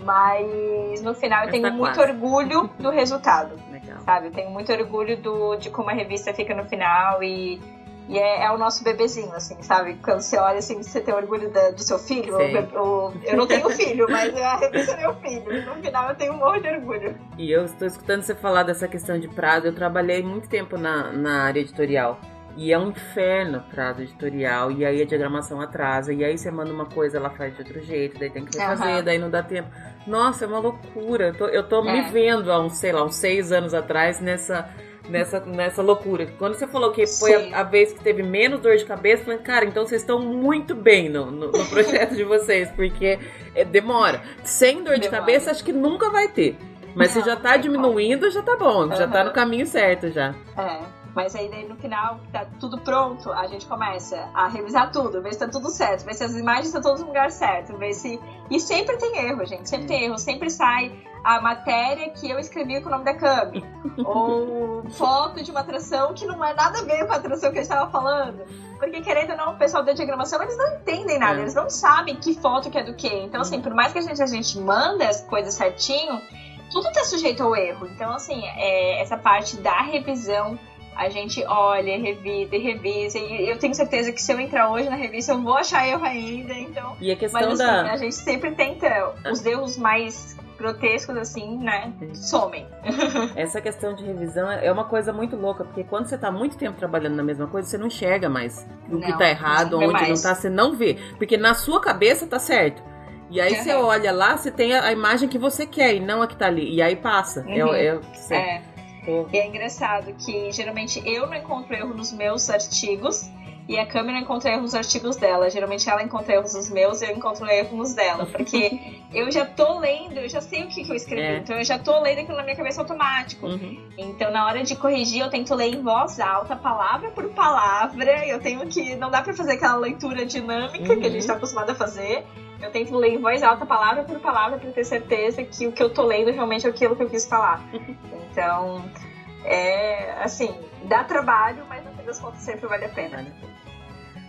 Mas no final eu tenho tá muito orgulho do resultado. Legal. Sabe? Eu tenho muito orgulho do, de como a revista fica no final e, e é, é, o nosso bebezinho, assim, sabe? Quando você olha assim, você tem orgulho da, do seu filho. O, o, eu não tenho filho, [laughs] mas a revista é meu filho. No final eu tenho um monte de orgulho. E eu estou escutando você falar dessa questão de prazo. Eu trabalhei muito tempo na, na área editorial. E é um inferno prazo editorial, e aí a diagramação atrasa, e aí você manda uma coisa, ela faz de outro jeito, daí tem que refazer, uhum. daí não dá tempo. Nossa, é uma loucura. Eu tô, eu tô é. me vendo há uns, sei lá, uns seis anos atrás nessa, nessa, nessa loucura. Quando você falou que foi a, a, vez que teve menos dor de cabeça, eu falei, cara, então vocês estão muito bem no, no, no [laughs] projeto de vocês, porque é, demora. Sem dor demora. de cabeça, acho que nunca vai ter. Mas não, se já tá diminuindo, já tá bom, uhum. já tá no caminho certo já. É. Mas aí daí no final, tá tudo pronto, a gente começa a revisar tudo, ver se tá tudo certo, ver se as imagens estão todas no lugar certo, ver se. E sempre tem erro, gente. Sempre tem erro. Sempre sai a matéria que eu escrevi com o nome da Cami. [laughs] ou foto de uma atração que não é nada a ver com a atração que a gente estava falando. Porque, querendo ou não, o pessoal da diagramação, eles não entendem nada, é. eles não sabem que foto que é do que. Então, assim, por mais que a gente, a gente manda as coisas certinho, tudo está sujeito ao erro. Então, assim, é, essa parte da revisão a gente olha, revisa e revisa. E eu tenho certeza que se eu entrar hoje na revista, eu vou achar erro ainda. Então. E a questão mas, assim, da. A gente sempre tenta os erros mais grotescos, assim, né? Somem. [laughs] Essa questão de revisão é uma coisa muito louca, porque quando você tá muito tempo trabalhando na mesma coisa, você não enxerga mais o não, que tá errado, onde mais. não tá, você não vê. Porque na sua cabeça tá certo. E aí você olha lá, você tem a, imagem que você quer e não a que tá ali. E aí passa. É uhum. É, é, é. Uhum. E é engraçado que geralmente eu não encontro erro nos meus artigos e a câmera encontra erros nos artigos dela. Geralmente ela encontra erros nos meus e eu encontro erros nos dela. Porque [laughs] eu já tô lendo, eu já sei o que, que eu escrevi. É. Então eu já tô lendo aquilo na minha cabeça automático. Uhum. Então na hora de corrigir, eu tento ler em voz alta, palavra por palavra. Eu tenho que. Não dá pra fazer aquela leitura dinâmica uhum. que a gente tá acostumado a fazer. Eu tento ler em voz alta, palavra por palavra, para ter certeza que o que eu tô lendo realmente é aquilo que eu quis falar. [laughs] Então, é assim, dá trabalho, mas no fim das contas sempre vale a pena.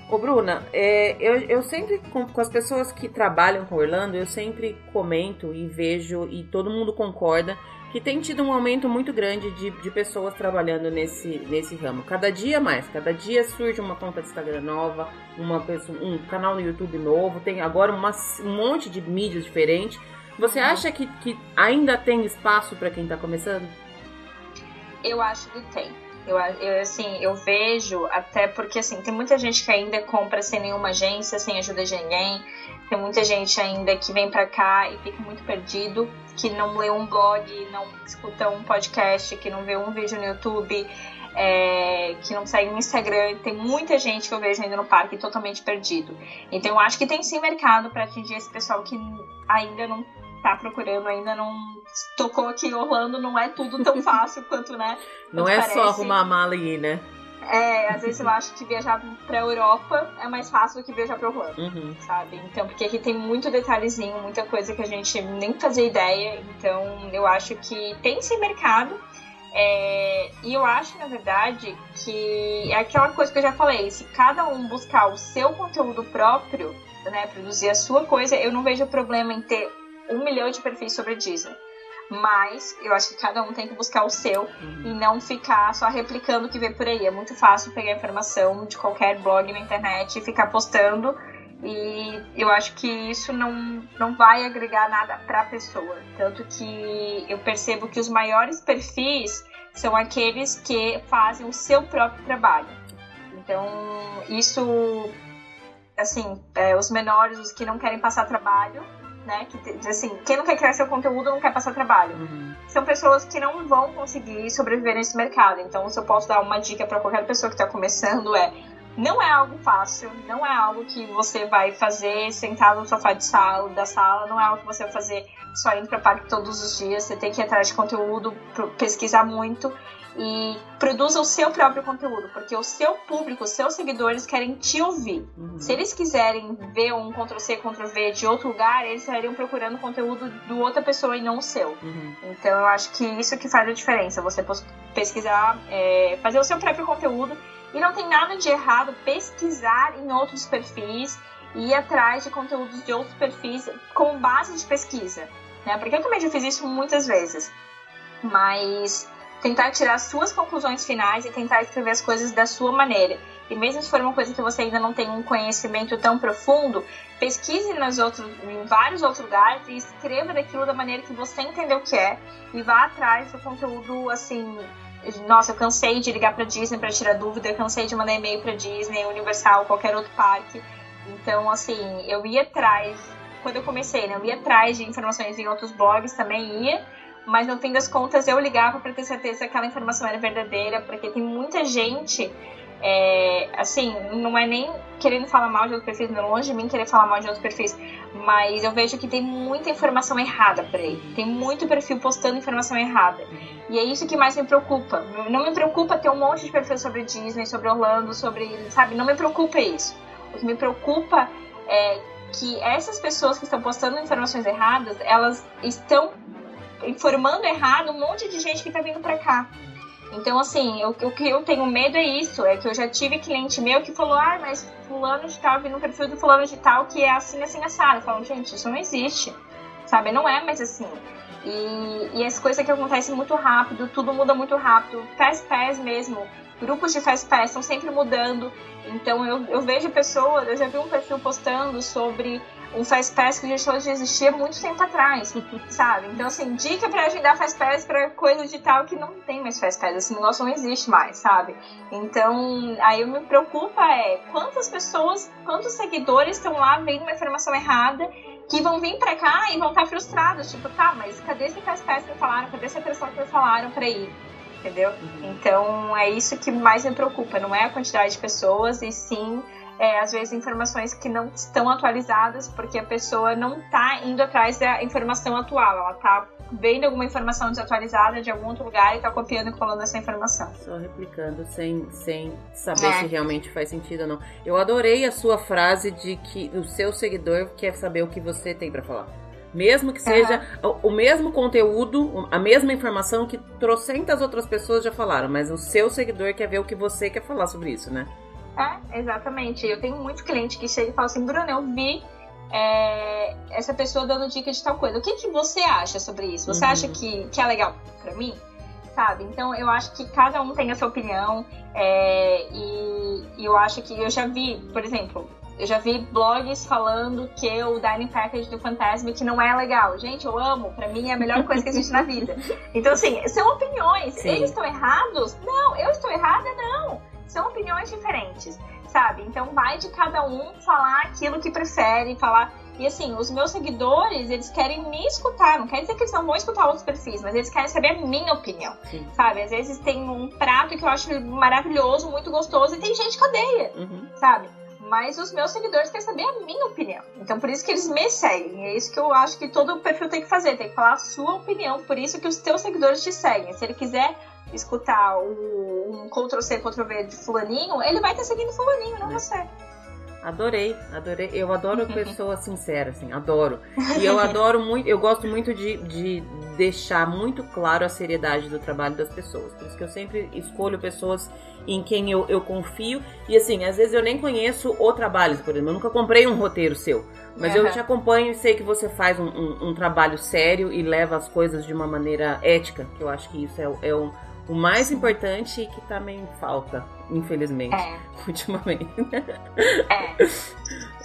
Ô Bruna, é, eu, eu sempre, com, com, as pessoas que trabalham com Orlando, eu sempre comento e vejo, e todo mundo concorda, que tem tido um aumento muito grande de, de pessoas trabalhando nesse, nesse ramo. Cada dia mais, cada dia surge uma conta de Instagram nova, uma pessoa, um canal no YouTube novo, tem agora uma, um monte de mídias diferentes. Você acha que, que ainda tem espaço para quem está começando? Eu acho que tem. Eu, eu, assim, eu vejo, até porque assim, tem muita gente que ainda compra sem nenhuma agência, sem ajuda de ninguém. Tem muita gente ainda que vem pra cá e fica muito perdido, que não lê um blog, não escuta um podcast, que não vê um vídeo no YouTube, é, que não segue no Instagram. Tem muita gente que eu vejo ainda no parque totalmente perdido. Então eu acho que tem sim mercado para atingir esse pessoal que ainda não tá procurando, ainda não tocou aqui Orlando, não é tudo tão [laughs] fácil quanto, né? Não é parece. só arrumar a mala e ir, né? É, às vezes eu acho que viajar pra Europa é mais fácil do que viajar pra Orlando, uhum. sabe? Então, porque aqui tem muito detalhezinho, muita coisa que a gente nem fazia ideia. Então, eu acho que tem esse mercado. É, e eu acho, na verdade, que é aquela coisa que eu já falei: se cada um buscar o seu conteúdo próprio, né, produzir a sua coisa, eu não vejo problema em ter um milhão de perfis sobre Disney. Mas eu acho que cada um tem que buscar o seu uhum. e não ficar só replicando o que vê por aí. É muito fácil pegar informação de qualquer blog na internet e ficar postando. E eu acho que isso não, não vai agregar nada para a pessoa. Tanto que eu percebo que os maiores perfis são aqueles que fazem o seu próprio trabalho. Então, isso, assim, é, os menores, os que não querem passar trabalho, né? Que, assim, quem não quer criar seu conteúdo não quer passar trabalho. Uhum. São pessoas que não vão conseguir sobreviver nesse mercado. Então, se eu posso dar uma dica para qualquer pessoa que está começando é não é algo fácil, não é algo que você vai fazer sentado no sofá de sala, da sala, não é algo que você vai fazer só indo para parque todos os dias. Você tem que ir atrás de conteúdo, pesquisar muito e produza o seu próprio conteúdo, porque o seu público, os seus seguidores querem te ouvir. Uhum. Se eles quiserem ver um Ctrl-C, Ctrl-V de outro lugar, eles estariam procurando conteúdo de outra pessoa e não o seu. Uhum. Então eu acho que isso que faz a diferença, você pesquisar, é, fazer o seu próprio conteúdo e não tem nada de errado pesquisar em outros perfis e ir atrás de conteúdos de outros perfis com base de pesquisa. Né? Porque eu também já fiz isso muitas vezes. Mas tentar tirar suas conclusões finais e tentar escrever as coisas da sua maneira. E mesmo se for uma coisa que você ainda não tem um conhecimento tão profundo, pesquise nas outros, em vários outros lugares e escreva daquilo da maneira que você entendeu que é e vá atrás do conteúdo assim. Nossa, eu cansei de ligar para Disney para tirar dúvida, eu cansei de mandar e-mail para Disney, Universal, qualquer outro parque. Então, assim, eu ia atrás, quando eu comecei, né, eu ia atrás de informações em outros blogs, também ia, mas no fim das contas eu ligava para ter certeza que aquela informação era verdadeira, porque tem muita gente, é, assim, não é nem querendo falar mal de outros perfis, não é longe de mim querer falar mal de outros perfis, mas eu vejo que tem muita informação errada por aí, tem muito perfil postando informação errada. E é isso que mais me preocupa. Não me preocupa ter um monte de perfil sobre Disney, sobre Orlando, sobre, sabe, não me preocupa isso. O que me preocupa é que essas pessoas que estão postando informações erradas, elas estão informando errado um monte de gente que tá vindo pra cá. Então, assim, o, que eu tenho medo é isso, é que eu já tive cliente meu que falou, ah, mas fulano de tal, vi no perfil do fulano de tal que é assim, assim, assado. Falo, gente, isso não existe, sabe? Não é mais assim. E, e as coisas que acontecem muito rápido, tudo muda muito rápido. Fast Pass mesmo, grupos de Fast Pass estão sempre mudando. Então, eu, eu vejo pessoas, eu já vi um perfil postando sobre um Fast Pass que deixou de existir muito tempo atrás, sabe? Então, assim, dica pra agendar Fast Pass pra coisa de tal que não tem mais Fast Pass, esse negócio não existe mais, sabe? Então, aí me preocupa é quantas pessoas, quantos seguidores estão lá vendo uma informação errada que vão vir pra cá e vão estar frustrados, tipo, tá, mas cadê esse Fast Pass que falaram? Cadê essa pessoa que falaram pra ir? Entendeu? Uhum. Então, é isso que mais me preocupa, não é a quantidade de pessoas, e sim é, às vezes informações que não estão atualizadas porque a pessoa não está indo atrás da informação atual, ela está vendo alguma informação desatualizada de algum outro lugar e está copiando e colando essa informação. Só replicando sem, sem saber é. se realmente faz sentido ou não. Eu adorei a sua frase de que o seu seguidor quer saber o que você tem para falar. Mesmo que seja uhum. o, o mesmo conteúdo, a mesma informação que trocentas outras pessoas já falaram, mas o seu seguidor quer ver o que você quer falar sobre isso, né? É, exatamente. Eu tenho muito cliente que chega e fala assim, Bruno, eu vi é, essa pessoa dando dica de tal coisa. O que, que você acha sobre isso? Você uhum. acha que, que é legal para mim? Sabe? Então eu acho que cada um tem a sua opinião é, e, e, eu acho que eu já vi, por exemplo, Eu já vi blogs falando que o dining package do Fantasma que não é legal. Gente, eu amo. Pra mim é a melhor coisa que existe na vida. [laughs] Então, assim, são opiniões. Sim. Eles estão errados? Não. Eu estou errada? Não. São opiniões diferentes, sabe? Então, vai de cada um falar aquilo que prefere, falar e assim, os meus seguidores, eles querem me escutar. Não quer dizer que eles não vão escutar outros perfis, mas eles querem saber a minha opinião. Sim. Sabe? Às vezes tem um prato que eu acho maravilhoso, muito gostoso, e tem gente que odeia. Uhum. Sabe? Mas os meus seguidores querem saber a minha opinião. Então por isso que eles me seguem. É isso que eu acho que todo perfil tem que fazer. Tem que falar a sua opinião. Por isso que os teus seguidores te seguem. Se ele quiser escutar o, um Ctrl-C, Ctrl-V de fulaninho, ele vai estar seguindo fulaninho, não é. você. Adorei, adorei. Eu adoro [laughs] pessoa sincera, assim, adoro. E eu adoro muito, eu gosto muito de, de deixar muito claro a seriedade do trabalho das pessoas. Por isso que eu sempre escolho pessoas em quem eu, eu confio. E assim, às vezes eu nem conheço o trabalho, por exemplo, eu nunca comprei um roteiro seu. Mas uhum. eu te acompanho e sei que você faz um, um, um, trabalho sério e leva as coisas de uma maneira ética, que eu acho que isso é, é um o mais importante que também falta, infelizmente, é. [laughs] ultimamente. É.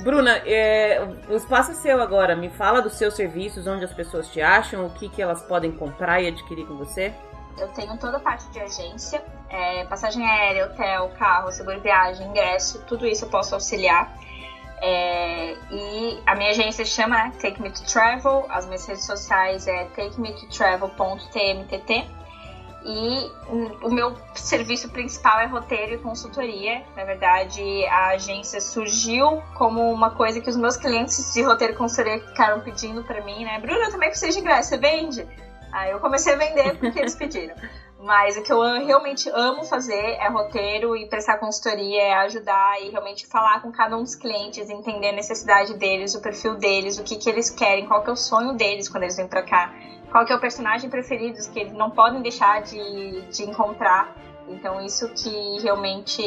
Bruna, é, o espaço é seu agora. Me fala dos seus serviços, onde as pessoas te acham, o que, que elas podem comprar e adquirir com você. Eu tenho toda a parte de agência, é, passagem aérea, hotel, carro, seguro viagem, ingresso, tudo isso eu posso auxiliar. É, e a minha agência chama né, Take Me to Travel, as minhas redes sociais é takemetotravel.tmtt. E o meu serviço principal é roteiro e consultoria. Na verdade, a agência surgiu como uma coisa que os meus clientes de roteiro e consultoria ficaram pedindo para mim, né? Bruna, eu também preciso de ingresso, você vende? Aí eu comecei a vender porque eles pediram. [laughs] Mas o que eu realmente amo fazer é roteiro e prestar consultoria, é ajudar e realmente falar com cada um dos clientes, entender a necessidade deles, o perfil deles, o que, que eles querem, qual que é o sonho deles quando eles vêm pra cá qual que é o personagem preferido que eles não podem deixar de, de encontrar. Então isso que realmente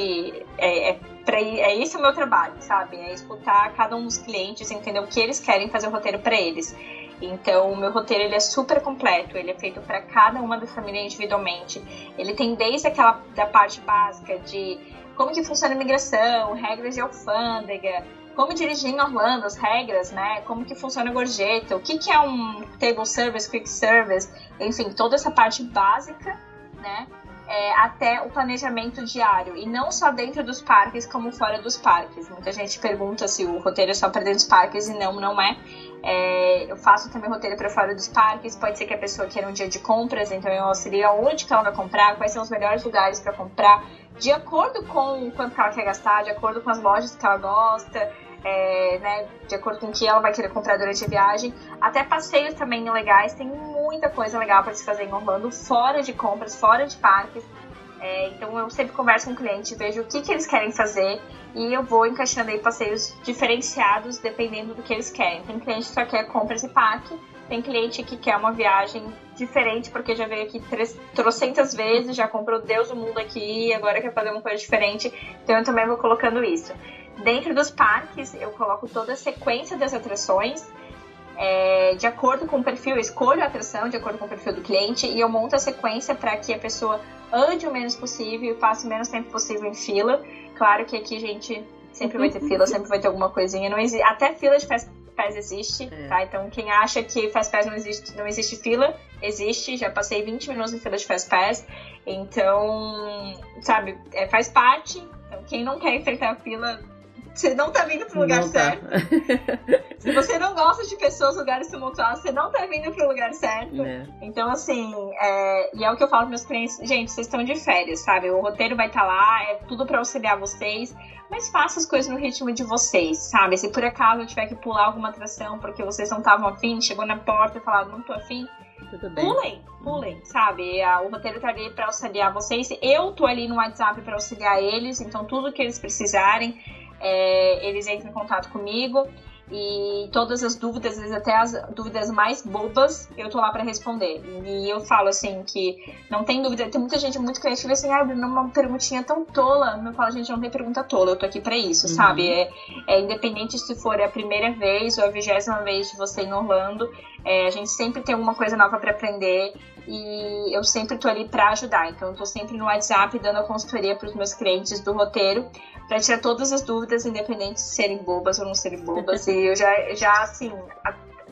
é, é, pra, é esse o meu trabalho, sabe? É escutar cada um dos clientes, entender o que eles querem fazer o roteiro para eles. Então, o meu roteiro ele é super completo, ele é feito para cada uma da família individualmente. Ele tem desde aquela da parte básica de como que funciona a imigração, regras de alfândega, como dirigir em Orlando, as regras, né? Como que funciona a gorjeta, o que, que é um table service, quick service, enfim, toda essa parte básica, né? É, até o planejamento diário e não só dentro dos parques como fora dos parques. Muita gente pergunta se o roteiro é só para dentro dos parques e não, não é. é eu faço também roteiro para fora dos parques. Pode ser que a pessoa queira um dia de compras, então eu auxilio onde que ela vai comprar, quais são os melhores lugares para comprar, de acordo com quanto ela quer gastar, de acordo com as lojas que ela gosta é, né, de acordo com o que ela vai querer comprar durante a viagem. Até passeios também legais, tem muita coisa legal para se fazer em Orlando, fora de compras, fora de parques. É, então eu sempre converso com o cliente, vejo o que, que eles querem fazer e eu vou encaixando aí passeios diferenciados dependendo do que eles querem. Tem cliente que só quer compras e parque, tem cliente que quer uma viagem diferente porque já veio aqui trocentas vezes, já comprou Deus o mundo aqui e agora quer fazer uma coisa diferente. Então eu também vou colocando isso. Dentro dos parques, eu coloco toda a sequência das atrações. É, de acordo com o perfil, eu escolho a atração de acordo com o perfil do cliente e eu monto a sequência para que a pessoa ande o menos possível e passe o menos tempo possível em fila. Claro que aqui, gente, sempre vai ter fila, [laughs] sempre vai ter alguma coisinha. Não existe, até fila de Fast Pass existe, é. tá? Então quem acha que Fast Pass não existe, não existe fila, existe. Já passei 20 minutos em fila de Fast Pass. Então, sabe, é, faz parte. Então quem não quer enfrentar a fila você não tá vindo pro lugar não tá. certo. Tá. [laughs] Se você não gosta de pessoas, lugares tumultuados, você não tá vindo pro lugar certo. É. Então, assim, é, e é o que eu falo pros meus clientes, gente, vocês estão de férias, sabe? O roteiro vai estar tá lá, é tudo para auxiliar vocês, mas faça as coisas no ritmo de vocês, sabe? Se por acaso eu tiver que pular alguma atração porque vocês não estavam afim, chegou na porta e falaram, não tô afim, Pulem, pulem, sabe? O roteiro tá ali pra auxiliar vocês. Eu tô ali no WhatsApp para auxiliar eles, então tudo que eles precisarem é, eles entram em contato comigo e todas as dúvidas, às vezes até as dúvidas mais bobas, eu tô lá para responder. E eu falo assim que não tem dúvida, tem muita gente muito criativa assim, ah, uma perguntinha tão tola. Eu falo, gente, não tem pergunta tola, eu tô aqui para isso, uhum. sabe? É, é, independente se for a primeira vez ou a vigésima vez de você em Orlando, É, a gente sempre tem alguma coisa nova para aprender e eu sempre tô ali para ajudar. Então, eu tô sempre no WhatsApp dando a consultoria para os meus clientes do roteiro para tirar todas as dúvidas, independente de serem bobas ou não serem bobas. [laughs] e eu já, já assim,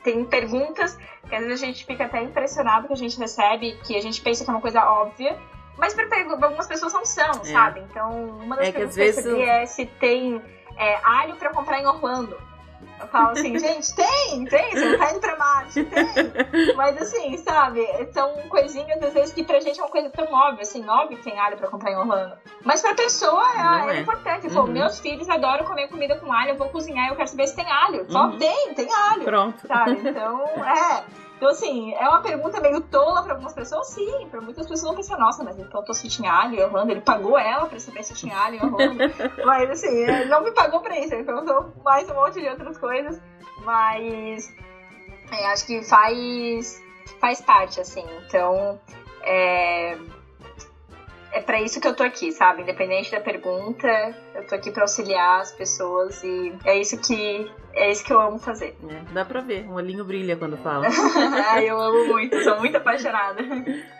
tem perguntas que às vezes a gente fica até impressionado que a gente recebe, que a gente pensa que é uma coisa óbvia, mas para algumas pessoas não são, é. sabe? Então, uma das é perguntas que, eu recebi eu... é se tem é, alho para comprar em Orlando. Eu falo assim, gente, tem, tem, você não tá indo pra Marte, tem. Mas assim, sabe, são coisinhas às vezes que pra gente é uma coisa tão óbvia, assim, óbvio que tem alho pra comprar em Orlando. Mas pra pessoa é, é, é. importante. Uhum. meus filhos adoram comer comida com alho, eu vou cozinhar, eu quero saber se tem alho. Só uhum. tem, tem alho. Pronto. Sabe? Então, é. Então, assim, é uma pergunta meio tola para algumas pessoas, sim. Para muitas pessoas vão pensar, nossa, mas ele perguntou se tinha alho em Orlando, ele pagou ela para saber se tinha alho em Orlando. [laughs] mas, assim, não me pagou para isso, ele perguntou mais um monte de outras coisas. Mas, é, acho que faz, faz parte, assim. Então, é, é para isso que eu tô aqui, sabe? Independente da pergunta, eu tô aqui para auxiliar as pessoas e é isso que é isso que eu amo fazer. É, dá pra ver, um olhinho brilha quando fala. [laughs] ah, eu amo muito, sou muito apaixonada.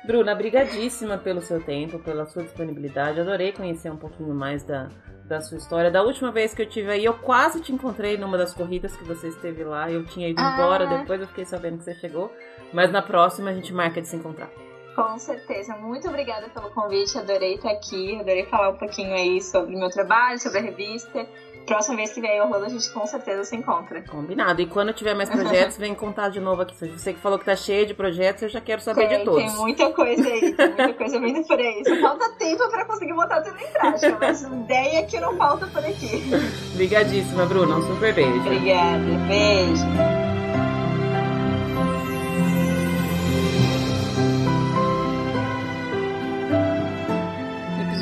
Bruna, brigadíssima pelo seu tempo, pela sua disponibilidade. Adorei conhecer um pouquinho mais da, da sua história. Da última vez que eu tive aí, eu quase te encontrei numa das corridas que você esteve lá. Eu tinha ido embora, ah. depois eu fiquei sabendo que você chegou. Mas na próxima a gente marca de se encontrar. Com certeza. Muito obrigada pelo convite. Adorei estar aqui. Adorei falar um pouquinho aí sobre o meu trabalho, sobre a revista. Próxima vez que vier ao Orlando, a gente com certeza se encontra. Combinado. E quando tiver mais projetos, vem contar de novo aqui. Você que falou que tá cheio de projetos, eu já quero saber tem, de todos. Tem muita coisa aí, tem muita coisa vindo por aí. Só falta tempo pra conseguir botar tudo em prática, mas ideia que não falta por aqui. Obrigadíssima, Bruna. Um super beijo. Obrigada. Beijo.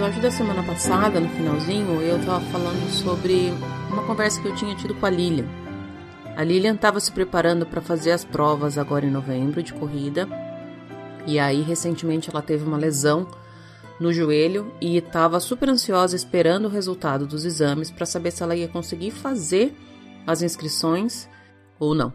Episódio da semana passada, no finalzinho, eu tava falando sobre uma conversa que eu tinha tido com a Lilian. A Lilian estava se preparando para fazer as provas agora em novembro de corrida. E aí, recentemente, ela teve uma lesão no joelho e estava super ansiosa esperando o resultado dos exames para saber se ela ia conseguir fazer as inscrições ou não.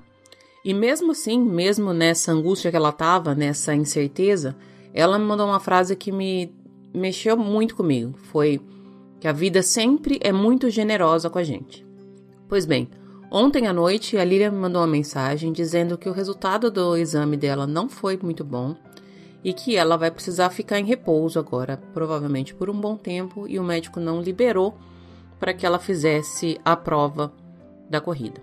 E mesmo assim, mesmo nessa angústia que ela estava, nessa incerteza, ela me mandou uma frase que me mexeu muito comigo foi que a vida sempre é muito generosa com a gente. Pois bem, ontem à noite a Lília me mandou uma mensagem dizendo que o resultado do exame dela não foi muito bom e que ela vai precisar ficar em repouso agora, provavelmente por um bom tempo, e o médico não liberou para que ela fizesse a prova da corrida.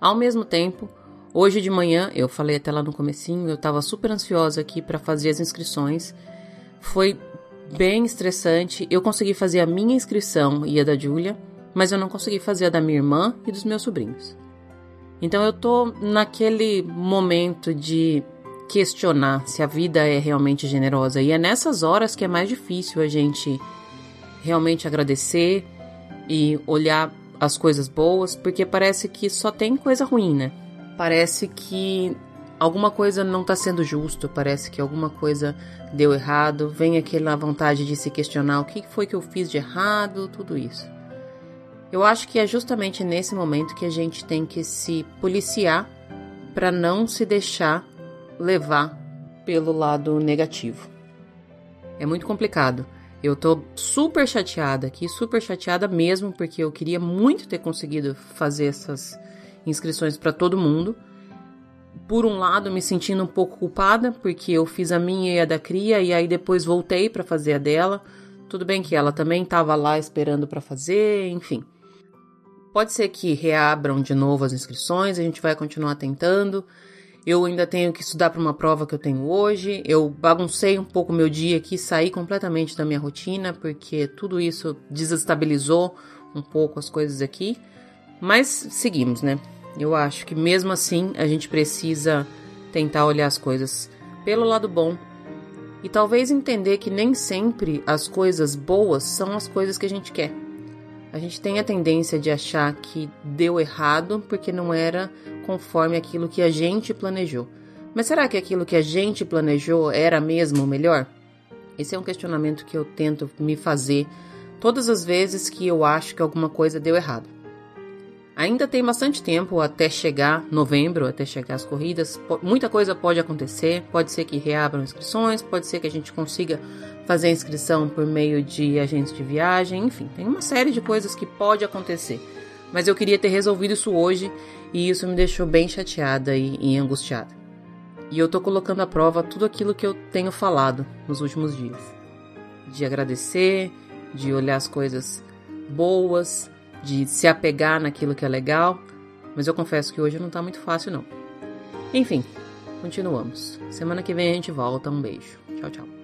Ao mesmo tempo, hoje de manhã, eu falei até lá no comecinho, eu estava super ansiosa aqui para fazer as inscrições foi bem estressante. Eu consegui fazer a minha inscrição e a da Julia, mas eu não consegui fazer a da minha irmã e dos meus sobrinhos. Então eu tô naquele momento de questionar se a vida é realmente generosa e é nessas horas que é mais difícil a gente realmente agradecer e olhar as coisas boas, porque parece que só tem coisa ruim, né? Parece que alguma coisa não está sendo justo, parece que alguma coisa deu errado, vem aquela vontade de se questionar o que foi que eu fiz de errado, tudo isso. Eu acho que é justamente nesse momento que a gente tem que se policiar para não se deixar levar pelo lado negativo. É muito complicado. Eu tô super chateada aqui, super chateada mesmo, porque eu queria muito ter conseguido fazer essas inscrições para todo mundo por um lado me sentindo um pouco culpada, porque eu fiz a minha e a da cria e aí depois voltei para fazer a dela. Tudo bem que ela também estava lá esperando para fazer, enfim. Pode ser que reabram de novo as inscrições, a gente vai continuar tentando. Eu ainda tenho que estudar para uma prova que eu tenho hoje. Eu baguncei um pouco meu dia aqui, saí completamente da minha rotina, porque tudo isso desestabilizou um pouco as coisas aqui. Mas seguimos, né? Eu acho que mesmo assim a gente precisa tentar olhar as coisas pelo lado bom e talvez entender que nem sempre as coisas boas são as coisas que a gente quer. A gente tem a tendência de achar que deu errado porque não era conforme aquilo que a gente planejou. Mas será que aquilo que a gente planejou era mesmo o melhor? Esse é um questionamento que eu tento me fazer todas as vezes que eu acho que alguma coisa deu errado. Ainda tem bastante tempo até chegar novembro, até chegar as corridas. Muita coisa pode acontecer. Pode ser que reabram inscrições, pode ser que a gente consiga fazer a inscrição por meio de agentes de viagem, enfim, tem uma série de coisas que pode acontecer. Mas eu queria ter resolvido isso hoje e isso me deixou bem chateada e, e angustiada. E eu tô colocando à prova tudo aquilo que eu tenho falado nos últimos dias. De agradecer, de olhar as coisas boas, de se apegar naquilo que é legal, mas eu confesso que hoje não tá muito fácil não. Enfim, continuamos. Semana que vem a gente volta. Um beijo. Tchau, tchau.